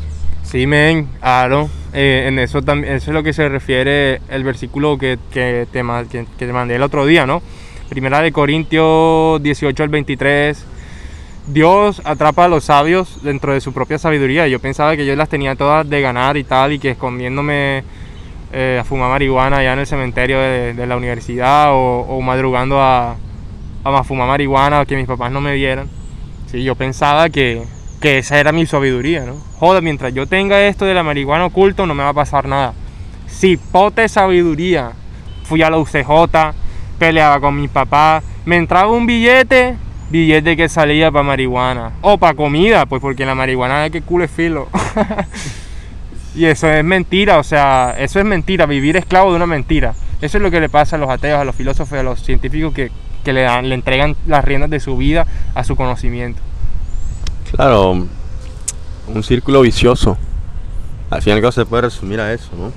Sí, men, claro. Eh, en eso eso es lo que se refiere el versículo que, que, te, mandé el otro día, ¿no? Primera de Corintios 18 al 23. Dios atrapa a los sabios dentro de su propia sabiduría. Yo pensaba que yo las tenía todas de ganar y tal, y que escondiéndome eh, a fumar marihuana allá en el cementerio de, de la universidad o, o madrugando a, a, fumar marihuana, que mis papás no me vieran. Sí, yo pensaba que, que esa era mi sabiduría, ¿no? Joder, mientras yo tenga esto de la marihuana oculto, no me va a pasar nada. Cipote sabiduría. Fui a la UCJ, peleaba con mi papá, me entraba un billete, billete que salía para marihuana. O para comida, pues porque la marihuana es que culo es filo. y eso es mentira, o sea, eso es mentira, vivir esclavo de una mentira. Eso es lo que le pasa a los ateos, a los filósofos, a los científicos que, que le, dan, le entregan las riendas de su vida a su conocimiento. Claro, un círculo vicioso. Al final y se puede resumir a eso, ¿no?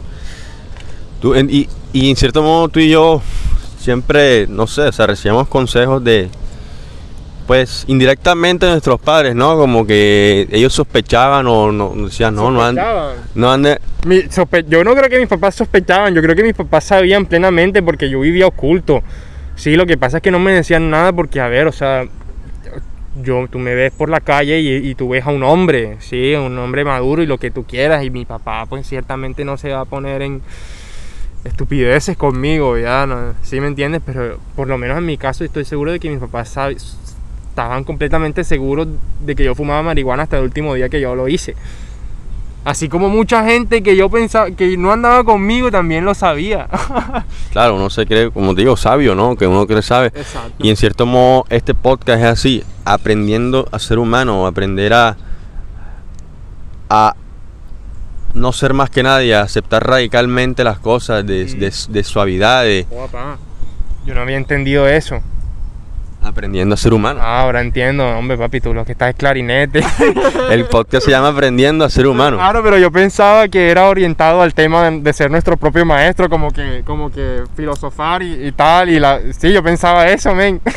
Tú, en, y, y, en cierto modo tú y yo siempre, no sé, o sea, recibíamos consejos de, pues, indirectamente de nuestros padres, ¿no? Como que ellos sospechaban o no, decían, no, no han... No han de... Mi, yo no creo que mis papás sospechaban, yo creo que mis papás sabían plenamente porque yo vivía oculto. Sí, lo que pasa es que no me decían nada porque, a ver, o sea, yo, tú me ves por la calle y, tú ves a un hombre, sí, un hombre maduro y lo que tú quieras. Y mi papá, pues ciertamente no se va a poner en estupideces conmigo, ya, no, sí me entiendes, pero por lo menos en mi caso estoy seguro de que mis papás estaban completamente seguros de que yo fumaba marihuana hasta el último día que yo lo hice. Así como mucha gente que yo pensaba que no andaba conmigo también lo sabía. claro, uno se cree, como te digo, sabio, ¿no? Que uno cree sabe. Exacto. Y en cierto modo este podcast es así, aprendiendo a ser humano, aprender a, a no ser más que nadie, a aceptar radicalmente las cosas de, de, de suavidad. De... Papá. Yo no había entendido eso. Aprendiendo a ser humano. Ah, ahora entiendo, hombre, papi, tú lo que estás es clarinete. El podcast se llama Aprendiendo a ser humano. Claro, pero yo pensaba que era orientado al tema de, de ser nuestro propio maestro, como que, como que filosofar y, y, tal. Y la, sí, yo pensaba eso, men.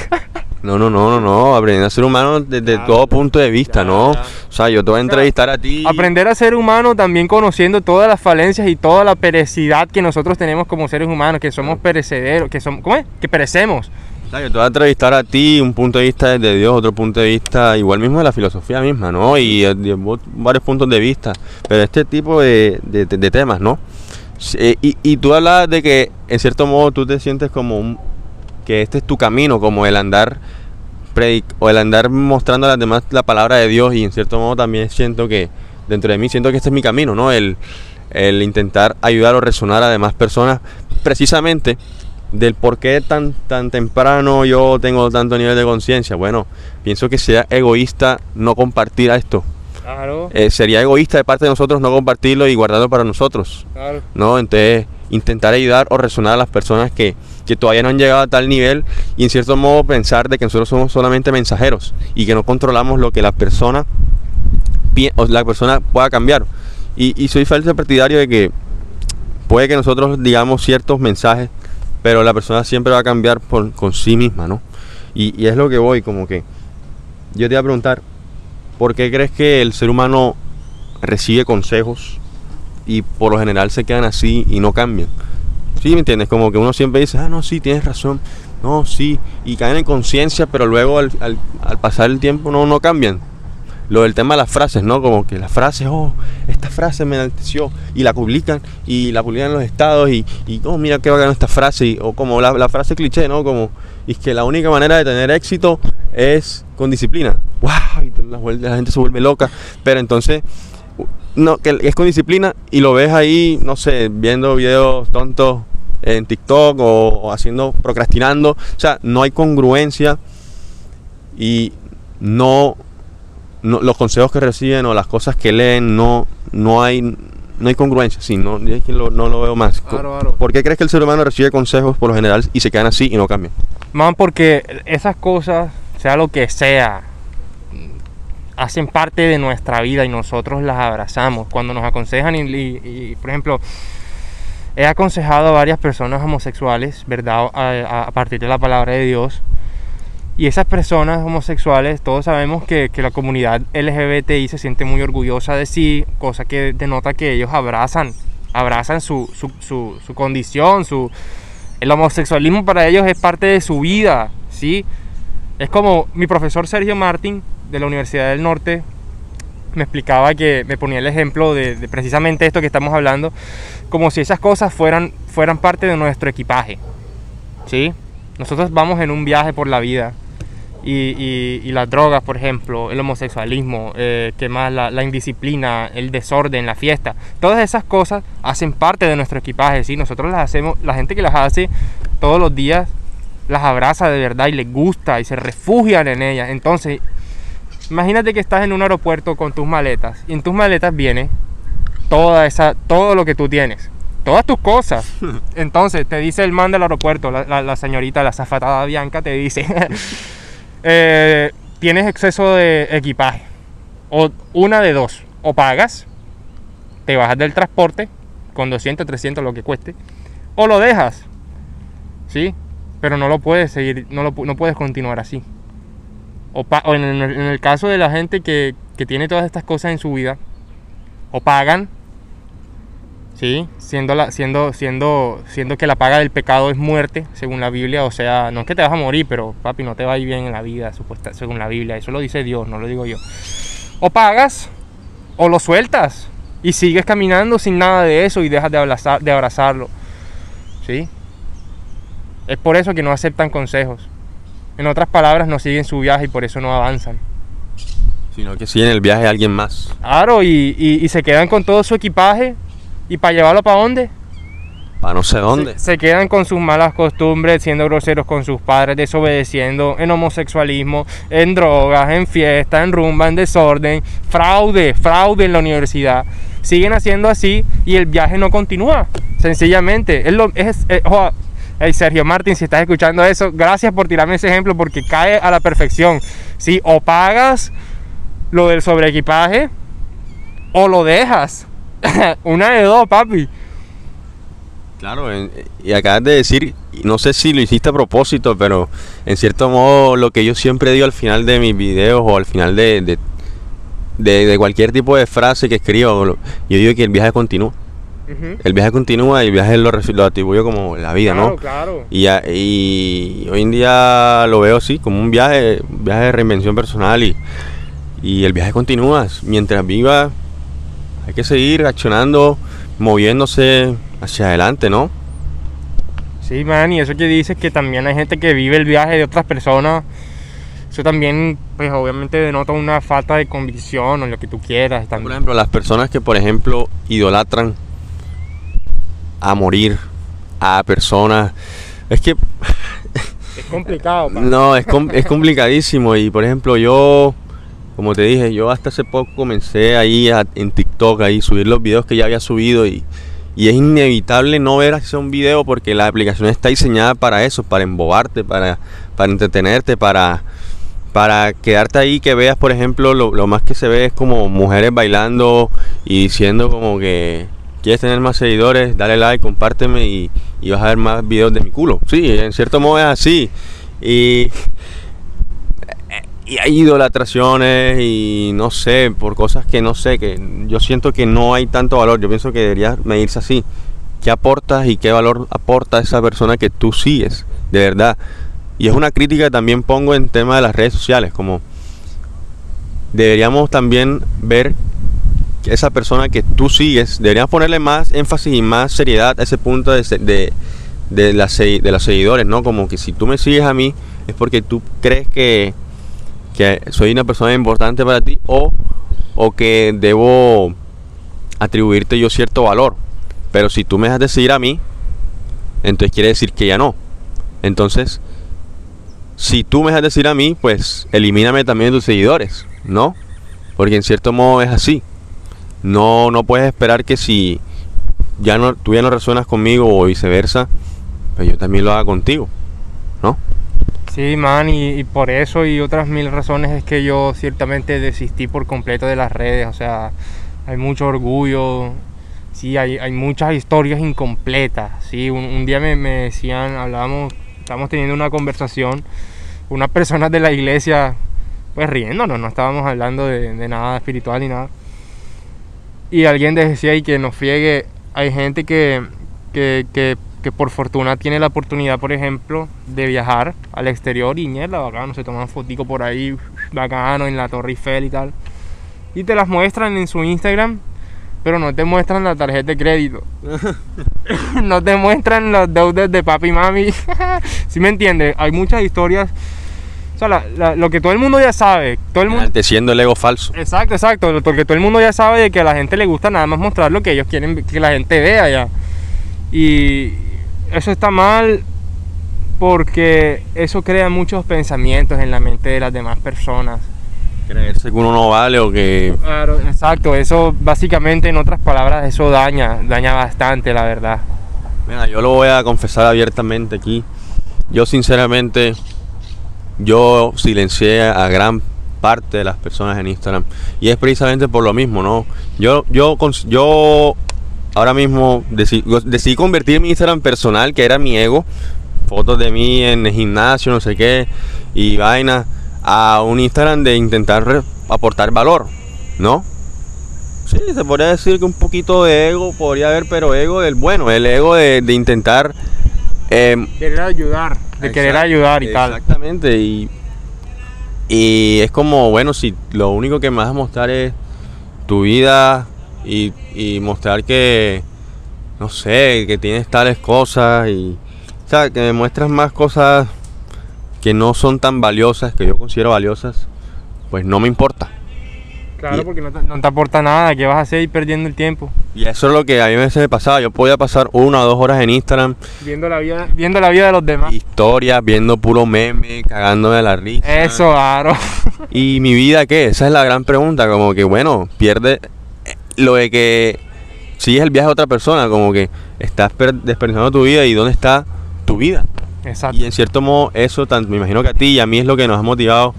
No, no, no, no, no, aprendiendo a ser humano desde todo punto de vista, Ya, ¿no? ya. O sea, yo te voy a entrevistar a ti. Aprender a ser humano también conociendo todas las falencias y toda la perecidad que nosotros tenemos como seres humanos, que somos perecederos, que somos, ¿cómo es? Que perecemos. O sea, yo te voy a entrevistar a ti, un punto de vista desde Dios, otro punto de vista igual mismo de la filosofía misma, ¿no? Y eh, de varios puntos de vista. Pero este tipo de, de- de- de temas, ¿no? Eh, Y, y tú hablas de que en cierto modo tú te sientes como un, que este es tu camino, como el andar predic o el andar mostrando a las demás la palabra de Dios y en cierto modo también siento que dentro de mí siento que este es mi camino, ¿no? El, el intentar ayudar o resonar a demás personas precisamente del por qué tan, tan temprano yo tengo tanto nivel de conciencia. Bueno, pienso que sea egoísta no compartir a esto. Claro, Eh, sería egoísta de parte de nosotros no compartirlo y guardarlo para nosotros. claro. ¿no? Entonces, intentar ayudar o resonar a las personas que, que todavía no han llegado a tal nivel y en cierto modo pensar de que nosotros somos solamente mensajeros y que no controlamos lo que la persona, o la persona pueda cambiar. Y, y soy falso partidario de que puede que nosotros digamos ciertos mensajes, pero la persona siempre va a cambiar con sí misma, ¿no? Y, y es lo que voy, como que yo te iba a preguntar, ¿por qué crees que el ser humano recibe consejos y por lo general se quedan así y no cambian. ¿Sí me entiendes? Como que uno siempre dice, ah, no, sí, tienes razón, no, sí, y caen en conciencia, pero luego al, al- al pasar el tiempo no, no cambian. Lo del tema de las frases, ¿no? Como que las frases, oh, esta frase me enalteció, y la publican, y la publican en los estados, y, y oh, mira qué bacana esta frase, o como la, la frase cliché, ¿no? Como, y es que la única manera de tener éxito es con disciplina. ¡Wow! Y la, la gente se vuelve loca, pero entonces no, que es con disciplina y lo ves ahí, no sé, viendo videos tontos en TikTok o, o haciendo, procrastinando. O sea, no hay congruencia y no, no- los consejos que reciben o las cosas que leen, no, no hay, no hay congruencia. Sí, no, es que lo- no lo veo más. Claro, claro. ¿Por qué crees que el ser humano recibe consejos por lo general y se quedan así y no cambian? Man, porque esas cosas, sea lo que sea, hacen parte de nuestra vida y nosotros las abrazamos. Cuando nos aconsejan, y, y- y, por ejemplo, he aconsejado a varias personas homosexuales, ¿verdad? A, a- a partir de la palabra de Dios. Y esas personas homosexuales, todos sabemos que, que la comunidad LGBTI se siente muy orgullosa de sí, cosa que denota que ellos abrazan, abrazan su, su, su- su condición, su, el homosexualismo para ellos es parte de su vida, ¿sí? Es como mi profesor Sergio Martín de la Universidad del Norte me explicaba que me ponía el ejemplo de, de precisamente esto que estamos hablando, como si esas cosas fueran, fueran parte de nuestro equipaje, ¿sí? Nosotros vamos en un viaje por la vida y, y- y las drogas, por ejemplo, el homosexualismo, eh, ¿qué más? La, la indisciplina, el desorden, la fiesta, todas esas cosas hacen parte de nuestro equipaje, ¿sí? Nosotros las hacemos, la gente que las hace todos los días las abraza de verdad y les gusta y se refugian en ellas. Entonces, imagínate que estás en un aeropuerto con tus maletas y en tus maletas viene toda esa, todo lo que tú tienes, todas tus cosas. Entonces te dice el man del aeropuerto, la, la- la señorita, la zafatada Bianca, te dice, eh, tienes exceso de equipaje. O una de dos, o pagas, te bajas del transporte con 200, 300, lo que cueste, o lo dejas. ¿Sí? Pero no lo puedes seguir, no, lo, no puedes continuar así. O en, el, en el caso de la gente que, que tiene todas estas cosas en su vida, o pagan, ¿sí? Siendo, la, siendo, siendo, siendo que la paga del pecado es muerte, según la Biblia, o sea, no es que te vas a morir, pero papi, no te va a ir bien en la vida, supuesta, según la Biblia, eso lo dice Dios, no lo digo yo. O pagas, o lo sueltas, y sigues caminando sin nada de eso y dejas de, abrazar, de abrazarlo, ¿sí? Es por eso que no aceptan consejos. En otras palabras, no siguen su viaje y por eso no avanzan. Sino que siguen el viaje a alguien más. Claro, y, y- y se quedan con todo su equipaje. ¿Y para llevarlo para dónde? Para no sé dónde. Se, se quedan con sus malas costumbres, siendo groseros con sus padres, desobedeciendo, en homosexualismo, en drogas, en fiesta, en rumba, en desorden, fraude, fraude en la universidad. Siguen haciendo así y el viaje no continúa. Sencillamente. Es lo, es, joa, hey, Sergio Martín, si estás escuchando eso, gracias por tirarme ese ejemplo porque cae a la perfección. ¿sí? O pagas lo del sobreequipaje o lo dejas. Una de dos, papi. Claro, en- y acabas de decir no sé si lo hiciste a propósito, pero en cierto modo lo que yo siempre digo al final de mis videos o al final de, de, cualquier tipo de frase que escribo, yo digo que el viaje continúa. El viaje continúa y el viaje lo, lo atribuyo como la vida, ¿no? Claro. Y, y, hoy en día lo veo así, como un viaje, viaje de reinvención personal y, y el viaje continúa. Mientras viva, hay que seguir accionando, moviéndose hacia adelante, ¿no? Sí, man, y eso que dices que también hay gente que vive el viaje de otras personas, eso también, pues obviamente denota una falta de convicción o lo que tú quieras. Por ejemplo, las personas que, por ejemplo, idolatran a morir a personas, es que... Es complicado. No, es, es complicadísimo y, por ejemplo, yo como te dije, yo hasta hace poco comencé ahí en TikTok ahí subir los videos que ya había subido y, y es inevitable no ver ese un video porque la aplicación está diseñada para eso, para embobarte, para, para entretenerte, para, para quedarte ahí, que veas, por ejemplo, lo, más que se ve es como mujeres bailando y diciendo como que quieres tener más seguidores, dale like, compárteme y, y vas a ver más videos de mi culo. Sí, en cierto modo es así. Y y hay idolatraciones y no sé, por cosas que no sé, que yo siento que no hay tanto valor. Yo pienso que debería medirse así. ¿Qué aportas y qué valor aporta esa persona que tú sigues? De verdad. Y es una crítica que también pongo en tema de las redes sociales, como deberíamos también ver que esa persona que tú sigues, deberíamos ponerle más énfasis y más seriedad a ese punto de, de, de, de los seguidores, ¿no? Como que si tú me sigues a mí es porque tú crees que que soy una persona importante para ti o, o que debo atribuirte yo cierto valor. Pero si tú me dejas de seguir a mí, entonces quiere decir que ya no. Entonces, si tú me dejas de seguir a mí, pues elimíname también de tus seguidores, ¿no? Porque en cierto modo es así. No, no puedes esperar que si ya no, tú ya no resuenas conmigo o viceversa, pues yo también lo haga contigo, ¿no? Sí, man, y, por eso y otras mil razones es que yo ciertamente desistí por completo de las redes. O sea, hay mucho orgullo, sí, hay, muchas historias incompletas. Sí, un, día me, decían, hablábamos, estábamos teniendo una conversación, unas personas de la iglesia, pues riéndonos, no estábamos hablando de, nada espiritual ni nada. Y alguien decía y que nos friegue, hay gente que, que, que que por fortuna tiene la oportunidad, por ejemplo, de viajar al exterior y mierda, bacano, se toman fotico por ahí, bacano, en la Torre Eiffel y tal. Y te las muestran en su Instagram, pero no te muestran la tarjeta de crédito. no te muestran los deudas de papi y mami. si me entiendes? Hay muchas historias. O sea, lo que todo el mundo ya sabe. Todo el mundo... siendo el ego falso. Exacto, exacto. Porque todo el mundo ya sabe de que a la gente le gusta nada más mostrar lo que ellos quieren que la gente vea ya. Y, eso está mal porque eso crea muchos pensamientos en la mente de las demás personas. Creerse que uno no vale o que... Claro, exacto, eso básicamente en otras palabras eso daña, daña bastante la verdad. Mira, yo lo voy a confesar abiertamente aquí. Yo sinceramente, yo silencié a gran parte de las personas en Instagram y es precisamente por lo mismo, ¿no? Yo, yo, yo ahora mismo decidí, convertir mi Instagram personal, que era mi ego, fotos de mí en el gimnasio, no sé qué, y vaina, a un Instagram de intentar aportar valor, ¿no? Sí, se podría decir que un poquito de ego podría haber, pero ego del bueno, el ego de, intentar... Em, querer ayudar, de querer ayudar y tal. Exactamente, y, y es como, bueno, si lo único que me vas a mostrar es tu vida y, mostrar que, no sé, que tienes tales cosas y, o sea, que me muestras más cosas que no son tan valiosas, que yo considero valiosas, pues no me importa. Claro, porque no te, aporta nada, que vas a seguir perdiendo el tiempo. Y eso es lo que a mí a veces me pasaba. Yo podía pasar una o dos horas en Instagram. Viendo la vida, viendo la vida de los demás. Historias, viendo puro meme, cagándome de la risa. Eso, claro. ¿Y mi vida qué? Esa es la gran pregunta. Como que, bueno, pierde, lo de que si es el viaje de otra persona, como que estás desperdiciando tu vida y dónde está tu vida. Exacto. Y en cierto modo eso, tanto, me imagino que a ti y a mí es lo que nos ha motivado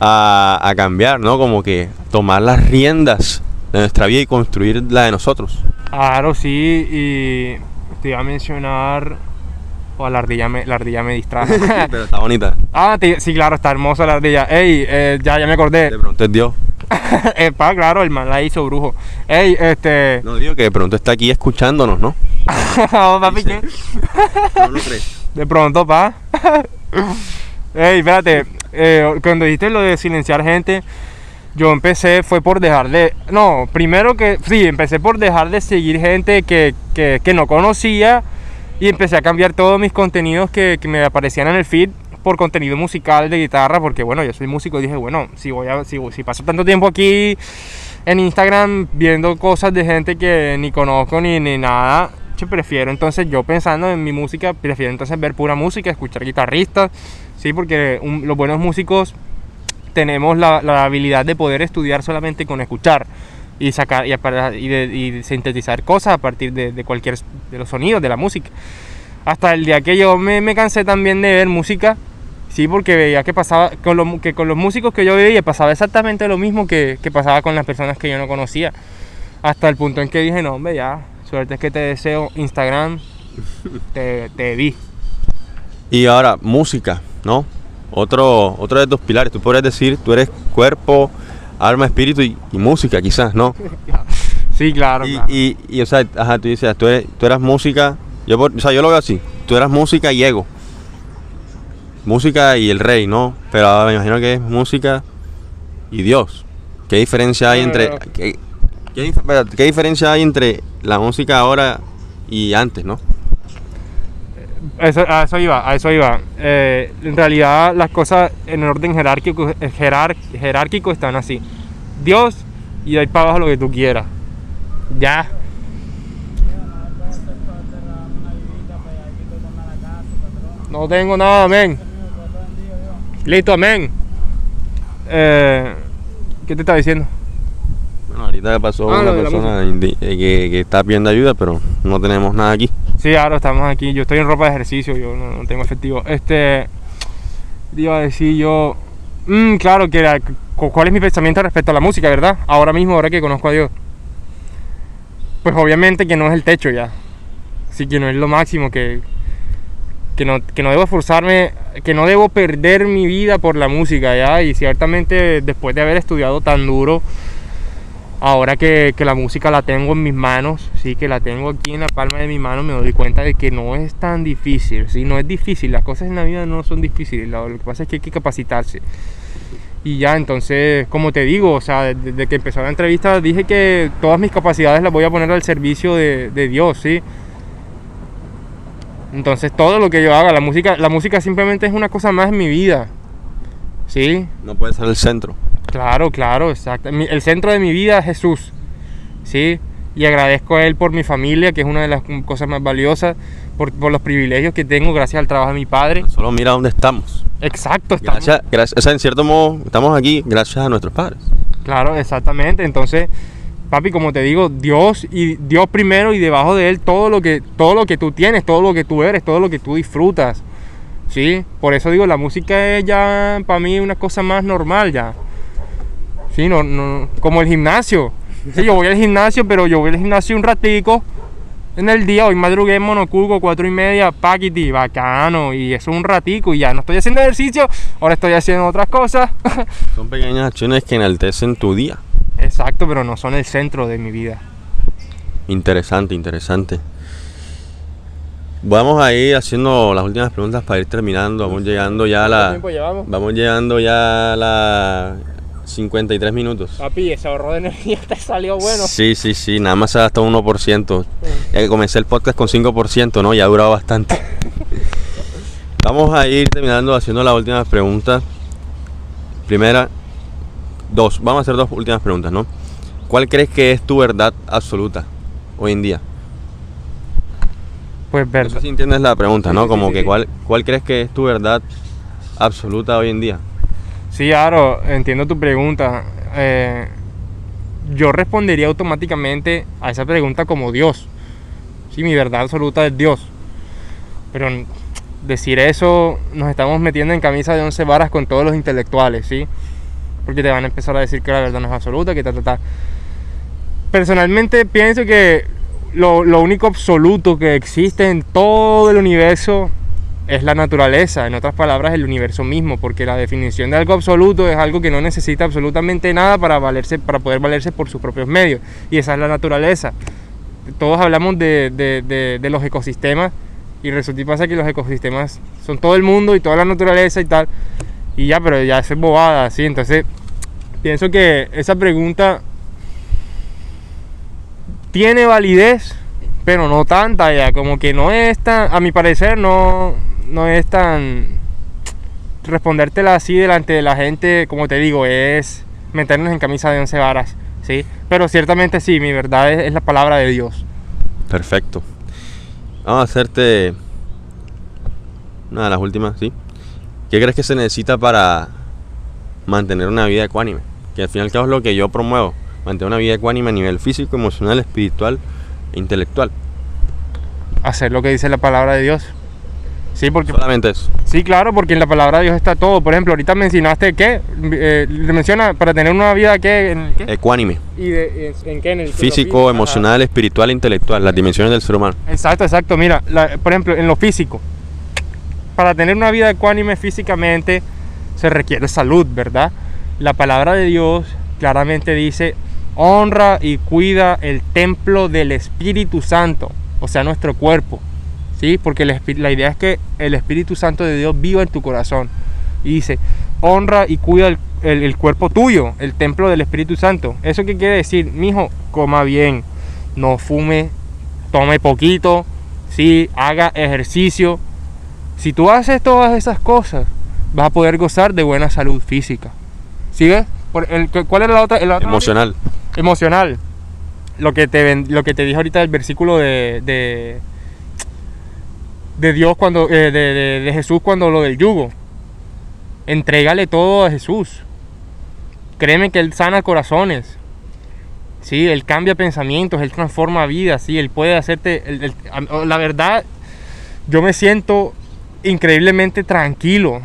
a, a cambiar, ¿no? Como que tomar las riendas de nuestra vida y construir la de nosotros. Claro, sí, y te iba a mencionar O la ardilla me, la ardilla me distrajo. Pero está bonita. ah, sí, claro, está hermosa la ardilla. Ey, eh, ya, ya me acordé. De pronto es Dios. Pa, claro, el man la hizo brujo. Ey, este. No digo que de pronto está aquí escuchándonos, ¿no? Oh, papi, ¿qué? No lo crees. De pronto, pa. Ey, espérate. eh, cuando dijiste lo de silenciar gente, yo empecé, fue por dejar de. No, primero que. Sí, empecé por dejar de seguir gente que, que, que no conocía y empecé a cambiar todos mis contenidos que, que me aparecían en el feed por contenido musical de guitarra, porque bueno, yo soy músico y dije, bueno, si voy a, si, si paso tanto tiempo aquí en Instagram viendo cosas de gente que ni conozco ni, ni nada, yo prefiero entonces, yo pensando en mi música, prefiero entonces ver pura música, escuchar guitarristas, sí, porque un- los buenos músicos tenemos la, la habilidad de poder estudiar solamente con escuchar y sacar y, y de- y sintetizar cosas a partir de, de cualquier de los sonidos de la música. Hasta el día que yo me, me cansé también de ver música, sí, porque veía que pasaba con los, mu- que con los músicos que yo veía pasaba exactamente lo mismo que, que pasaba con las personas que yo no conocía. Hasta el punto en que dije, no, hombre, ya, suerte es que te deseo Instagram, te, te vi. Y ahora, música, ¿no? Otro, otro de tus pilares. Tú podrías decir, tú eres cuerpo, alma, espíritu y, y música, quizás, ¿no? Sí, claro. Y, claro. y, y, o sea, ajá, tú dices, tú, eres, tú eras música. Yo, por- o sea, yo lo veo así. Tú eras música y ego. Música y el rey, ¿no? Pero ahora me imagino que es música y Dios. ¿Qué diferencia hay entre. ¿qué, qué diferencia hay entre la música ahora y antes, no? Eso, a eso iba, a eso iba. Eh, en realidad las cosas en orden jerárquico, eh, jerar- jerárquico están así. Dios y de ahí para abajo lo que tú quieras. Ya. No tengo nada, amén. Listo, amén. Eh, ¿Qué te está diciendo? Bueno, ahorita me pasó Ah, una la persona eh, que, que está pidiendo ayuda, pero no tenemos nada aquí. Sí, ahora estamos aquí. Yo estoy en ropa de ejercicio, yo no, no tengo efectivo. Este. te Iba a decir yo. Mm, claro, que cu- ¿cuál es mi pensamiento respecto a la música, verdad? Ahora mismo, ahora que conozco a Dios. Pues obviamente que no es el techo ya. Sí, que no es lo máximo, que, que, no, que no debo esforzarme, que no debo perder mi vida por la música ya. Y ciertamente después de haber estudiado tan duro, ahora que, que la música la tengo en mis manos, sí, que la tengo aquí en la palma de mi mano, me doy cuenta de que no es tan difícil, sí, no es difícil, las cosas en la vida no son difíciles, lo, lo que pasa es que hay que capacitarse. Y ya, entonces, como te digo, o sea, desde, que empezó la entrevista dije que todas mis capacidades las voy a poner al servicio de, de Dios, sí. Entonces, todo lo que yo haga, la música, la música simplemente es una cosa más en mi vida, sí. No puede ser el centro. Claro, claro, exacto. El centro de mi vida es Jesús, ¿sí? Y agradezco a Él por mi familia, que es una de las cosas más valiosas, por, por los privilegios que tengo gracias al trabajo de mi padre. Solo mira dónde estamos. Exacto, estamos- Gracias, gracias, o sea, en cierto modo, estamos aquí gracias a nuestros padres. Claro, exactamente. Entonces, papi, como te digo, Dios y Dios primero y debajo de Él todo lo que, todo lo que tú tienes, todo lo que tú eres, todo lo que tú disfrutas. ¿Sí? Por eso digo, la música es ya para mí una cosa más normal ya. Sí, no, no, como el gimnasio. Sí, yo voy al gimnasio, pero yo voy al gimnasio un ratico en el día. Hoy madrugué en Monocuco, cuatro y media, paquiti, bacano. Y eso un ratico y ya no estoy haciendo ejercicio, ahora estoy haciendo otras cosas. Son pequeñas acciones que enaltecen tu día. Exacto, pero no son el centro de mi vida. Interesante, interesante. Vamos a ir haciendo las últimas preguntas para ir terminando. Vamos llegando ya a la. llevamos? Vamos llegando ya a la 53 minutos. Papi, ese ahorro de energía te salió bueno. Sí, sí, sí, nada más se gastó 1%. Ya que comencé el podcast con 5%, ¿no? Ya ha durado bastante. Vamos a ir terminando haciendo las últimas preguntas. Primera, dos. Vamos a hacer dos últimas preguntas, ¿no? ¿Cuál crees que es tu verdad absoluta hoy en día? Pues No verdad. sé si entiendes la pregunta, ¿no? sí, sí, Como sí, que sí. cuál, cuál crees que es tu verdad absoluta hoy en día. Sí, Aro, entiendo tu pregunta. Eh, yo respondería automáticamente a esa pregunta como Dios. Sí, mi verdad absoluta es Dios. Pero decir eso nos estamos metiendo en camisa de once varas con todos los intelectuales, ¿sí? Porque te van a empezar a decir que la verdad no es absoluta, que ta, ta, ta. Personalmente pienso que lo único absoluto que existe en todo el universo es la naturaleza, en otras palabras el universo mismo, porque la definición de algo absoluto es algo que no necesita absolutamente nada para valerse, para poder valerse por sus propios medios, y esa es la naturaleza. Todos hablamos de, de, de, los ecosistemas y resulta y pasa que los ecosistemas son todo el mundo y toda la naturaleza y tal, y ya, pero ya es bobada, ¿sí? Entonces, pienso que esa pregunta tiene validez, pero no tanta ya, como que no es tan, a mi parecer, no, no es tan respondértela así delante de la gente, como te digo, es meternos en camisa de once varas, ¿sí? Pero ciertamente sí, mi verdad es, la palabra de Dios. Perfecto. Vamos a hacerte una de las últimas, ¿sí? ¿Qué crees que se necesita para mantener una vida ecuánime? Que al final y es lo que yo promuevo, mantener una vida ecuánime a nivel físico, emocional, espiritual e intelectual. Hacer lo que dice la palabra de Dios. Sí, porque, Solamente eso. Sí, claro, porque en la palabra de Dios está todo. Por ejemplo, ahorita mencionaste que, eh, menciona para tener una vida que... ¿en Ecuánime. ¿Y en qué? En el físico, emocional, espiritual intelectual, las dimensiones del ser humano. Exacto, exacto. Mira, por ejemplo, en lo físico. Para tener una vida ecuánime físicamente se requiere salud, ¿verdad? La palabra de Dios claramente dice, honra y cuida el templo del Espíritu Santo, o sea, nuestro cuerpo. ¿Sí? Porque la idea es que el Espíritu Santo de Dios viva en tu corazón. Y dice, honra y cuida el, cuerpo tuyo, el templo del Espíritu Santo. ¿Eso qué quiere decir? Mijo, coma bien, no fume, tome poquito, ¿sí? haga ejercicio. Si tú haces todas esas cosas, vas a poder gozar de buena salud física. ¿Sigue? ¿Cuál es la otra? Emocional. Emocional. Lo que te, lo que te dije ahorita del versículo de de Dios cuando, eh, de, Jesús cuando lo del yugo. Entrégale todo a Jesús. Créeme que Él sana corazones. Sí, Él cambia pensamientos, Él transforma vidas, sí, Él puede hacerte... la verdad, yo me siento increíblemente tranquilo.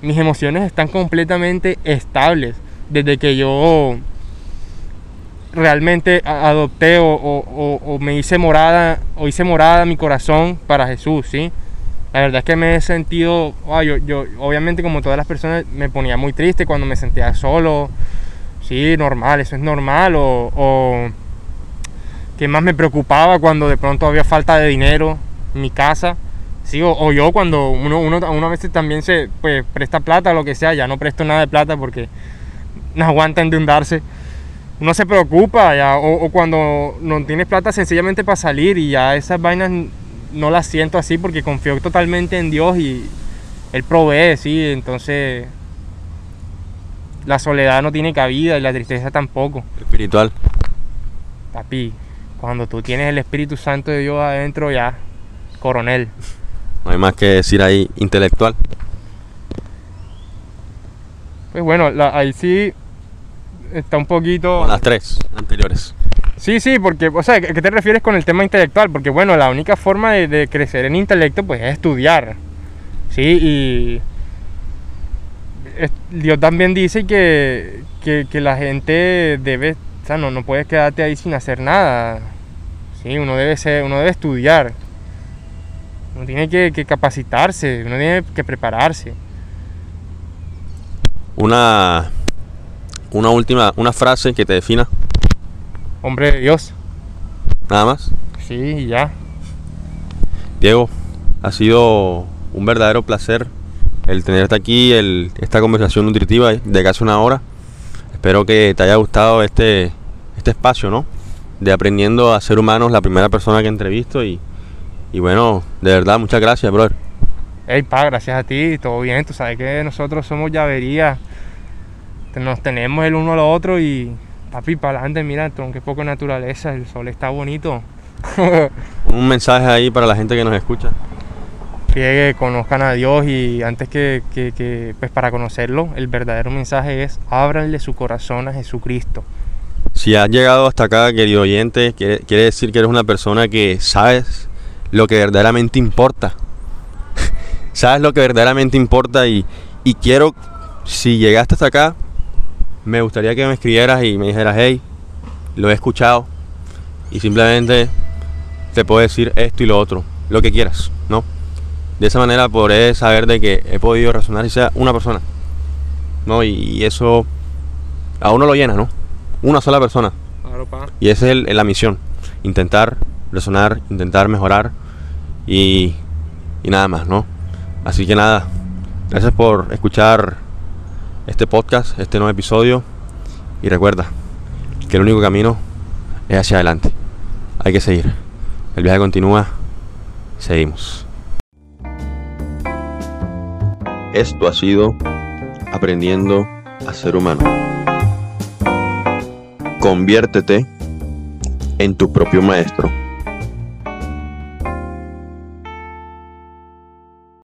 Mis emociones están completamente estables desde que yo realmente adopté o, me hice morada o hice morada mi corazón para Jesús, ¿sí? La verdad es que me he sentido, yo, obviamente como todas las personas me ponía muy triste cuando me sentía solo, sí, normal, eso es normal, o, o que más me preocupaba cuando de pronto había falta de dinero en mi casa, sí, o, yo cuando uno, uno, uno, a veces también se pues, presta plata o lo que sea, ya no presto nada de plata porque no aguanta endeudarse uno se preocupa ya, o, cuando no tienes plata sencillamente para salir y ya esas vainas no las siento así porque confío totalmente en Dios y Él provee, sí, entonces la soledad no tiene cabida y la tristeza tampoco. Espiritual. Papi, cuando tú tienes el Espíritu Santo de Dios adentro ya, coronel. No hay más que decir ahí, intelectual. Pues bueno, ahí sí está un poquito... las tres anteriores. Sí, sí, porque, o sea, ¿qué te refieres con el tema intelectual? Porque, bueno, la única forma de, crecer en intelecto, pues, es estudiar. Sí, y Dios también dice que, la gente debe, o sea, no, no puedes quedarte ahí sin hacer nada. Sí, uno debe ser, uno debe estudiar. Uno tiene que, que capacitarse, uno tiene que prepararse. Una una última, una frase que te defina. Hombre de Dios. Nada más. Sí, ya. Diego, ha sido un verdadero placer el tenerte aquí, el, esta conversación nutritiva de casi una hora. Espero que te haya gustado este, este espacio, ¿no? De aprendiendo a ser humanos, la primera persona que entrevisto y, y bueno, de verdad, muchas gracias, brother. Hey, pa, gracias a ti, todo bien, tú sabes que nosotros somos llavería nos tenemos el uno al otro y papi, para adelante, mira, aunque poco naturaleza, el sol está bonito. Un mensaje ahí para la gente que nos escucha. Que conozcan a Dios y antes que, que, pues para conocerlo, el verdadero mensaje es ábranle su corazón a Jesucristo. Si has llegado hasta acá, querido oyente, quiere, quiere decir que eres una persona que sabes lo que verdaderamente importa. sabes lo que verdaderamente importa y, y quiero, si llegaste hasta acá, me gustaría que me escribieras y me dijeras, hey, lo he escuchado y simplemente te puedo decir esto y lo otro, lo que quieras, ¿no? De esa manera podré saber de que he podido razonar y sea una persona. ¿No? Y, eso a uno lo llena, ¿no? Una sola persona. Y esa es la misión. Intentar razonar, intentar mejorar y, y nada más, ¿no? Así que nada, gracias por escuchar este podcast, este nuevo episodio. Y recuerda que el único camino es hacia adelante. Hay que seguir. El viaje continúa. Seguimos. Esto ha sido aprendiendo a ser humano. Conviértete en tu propio maestro.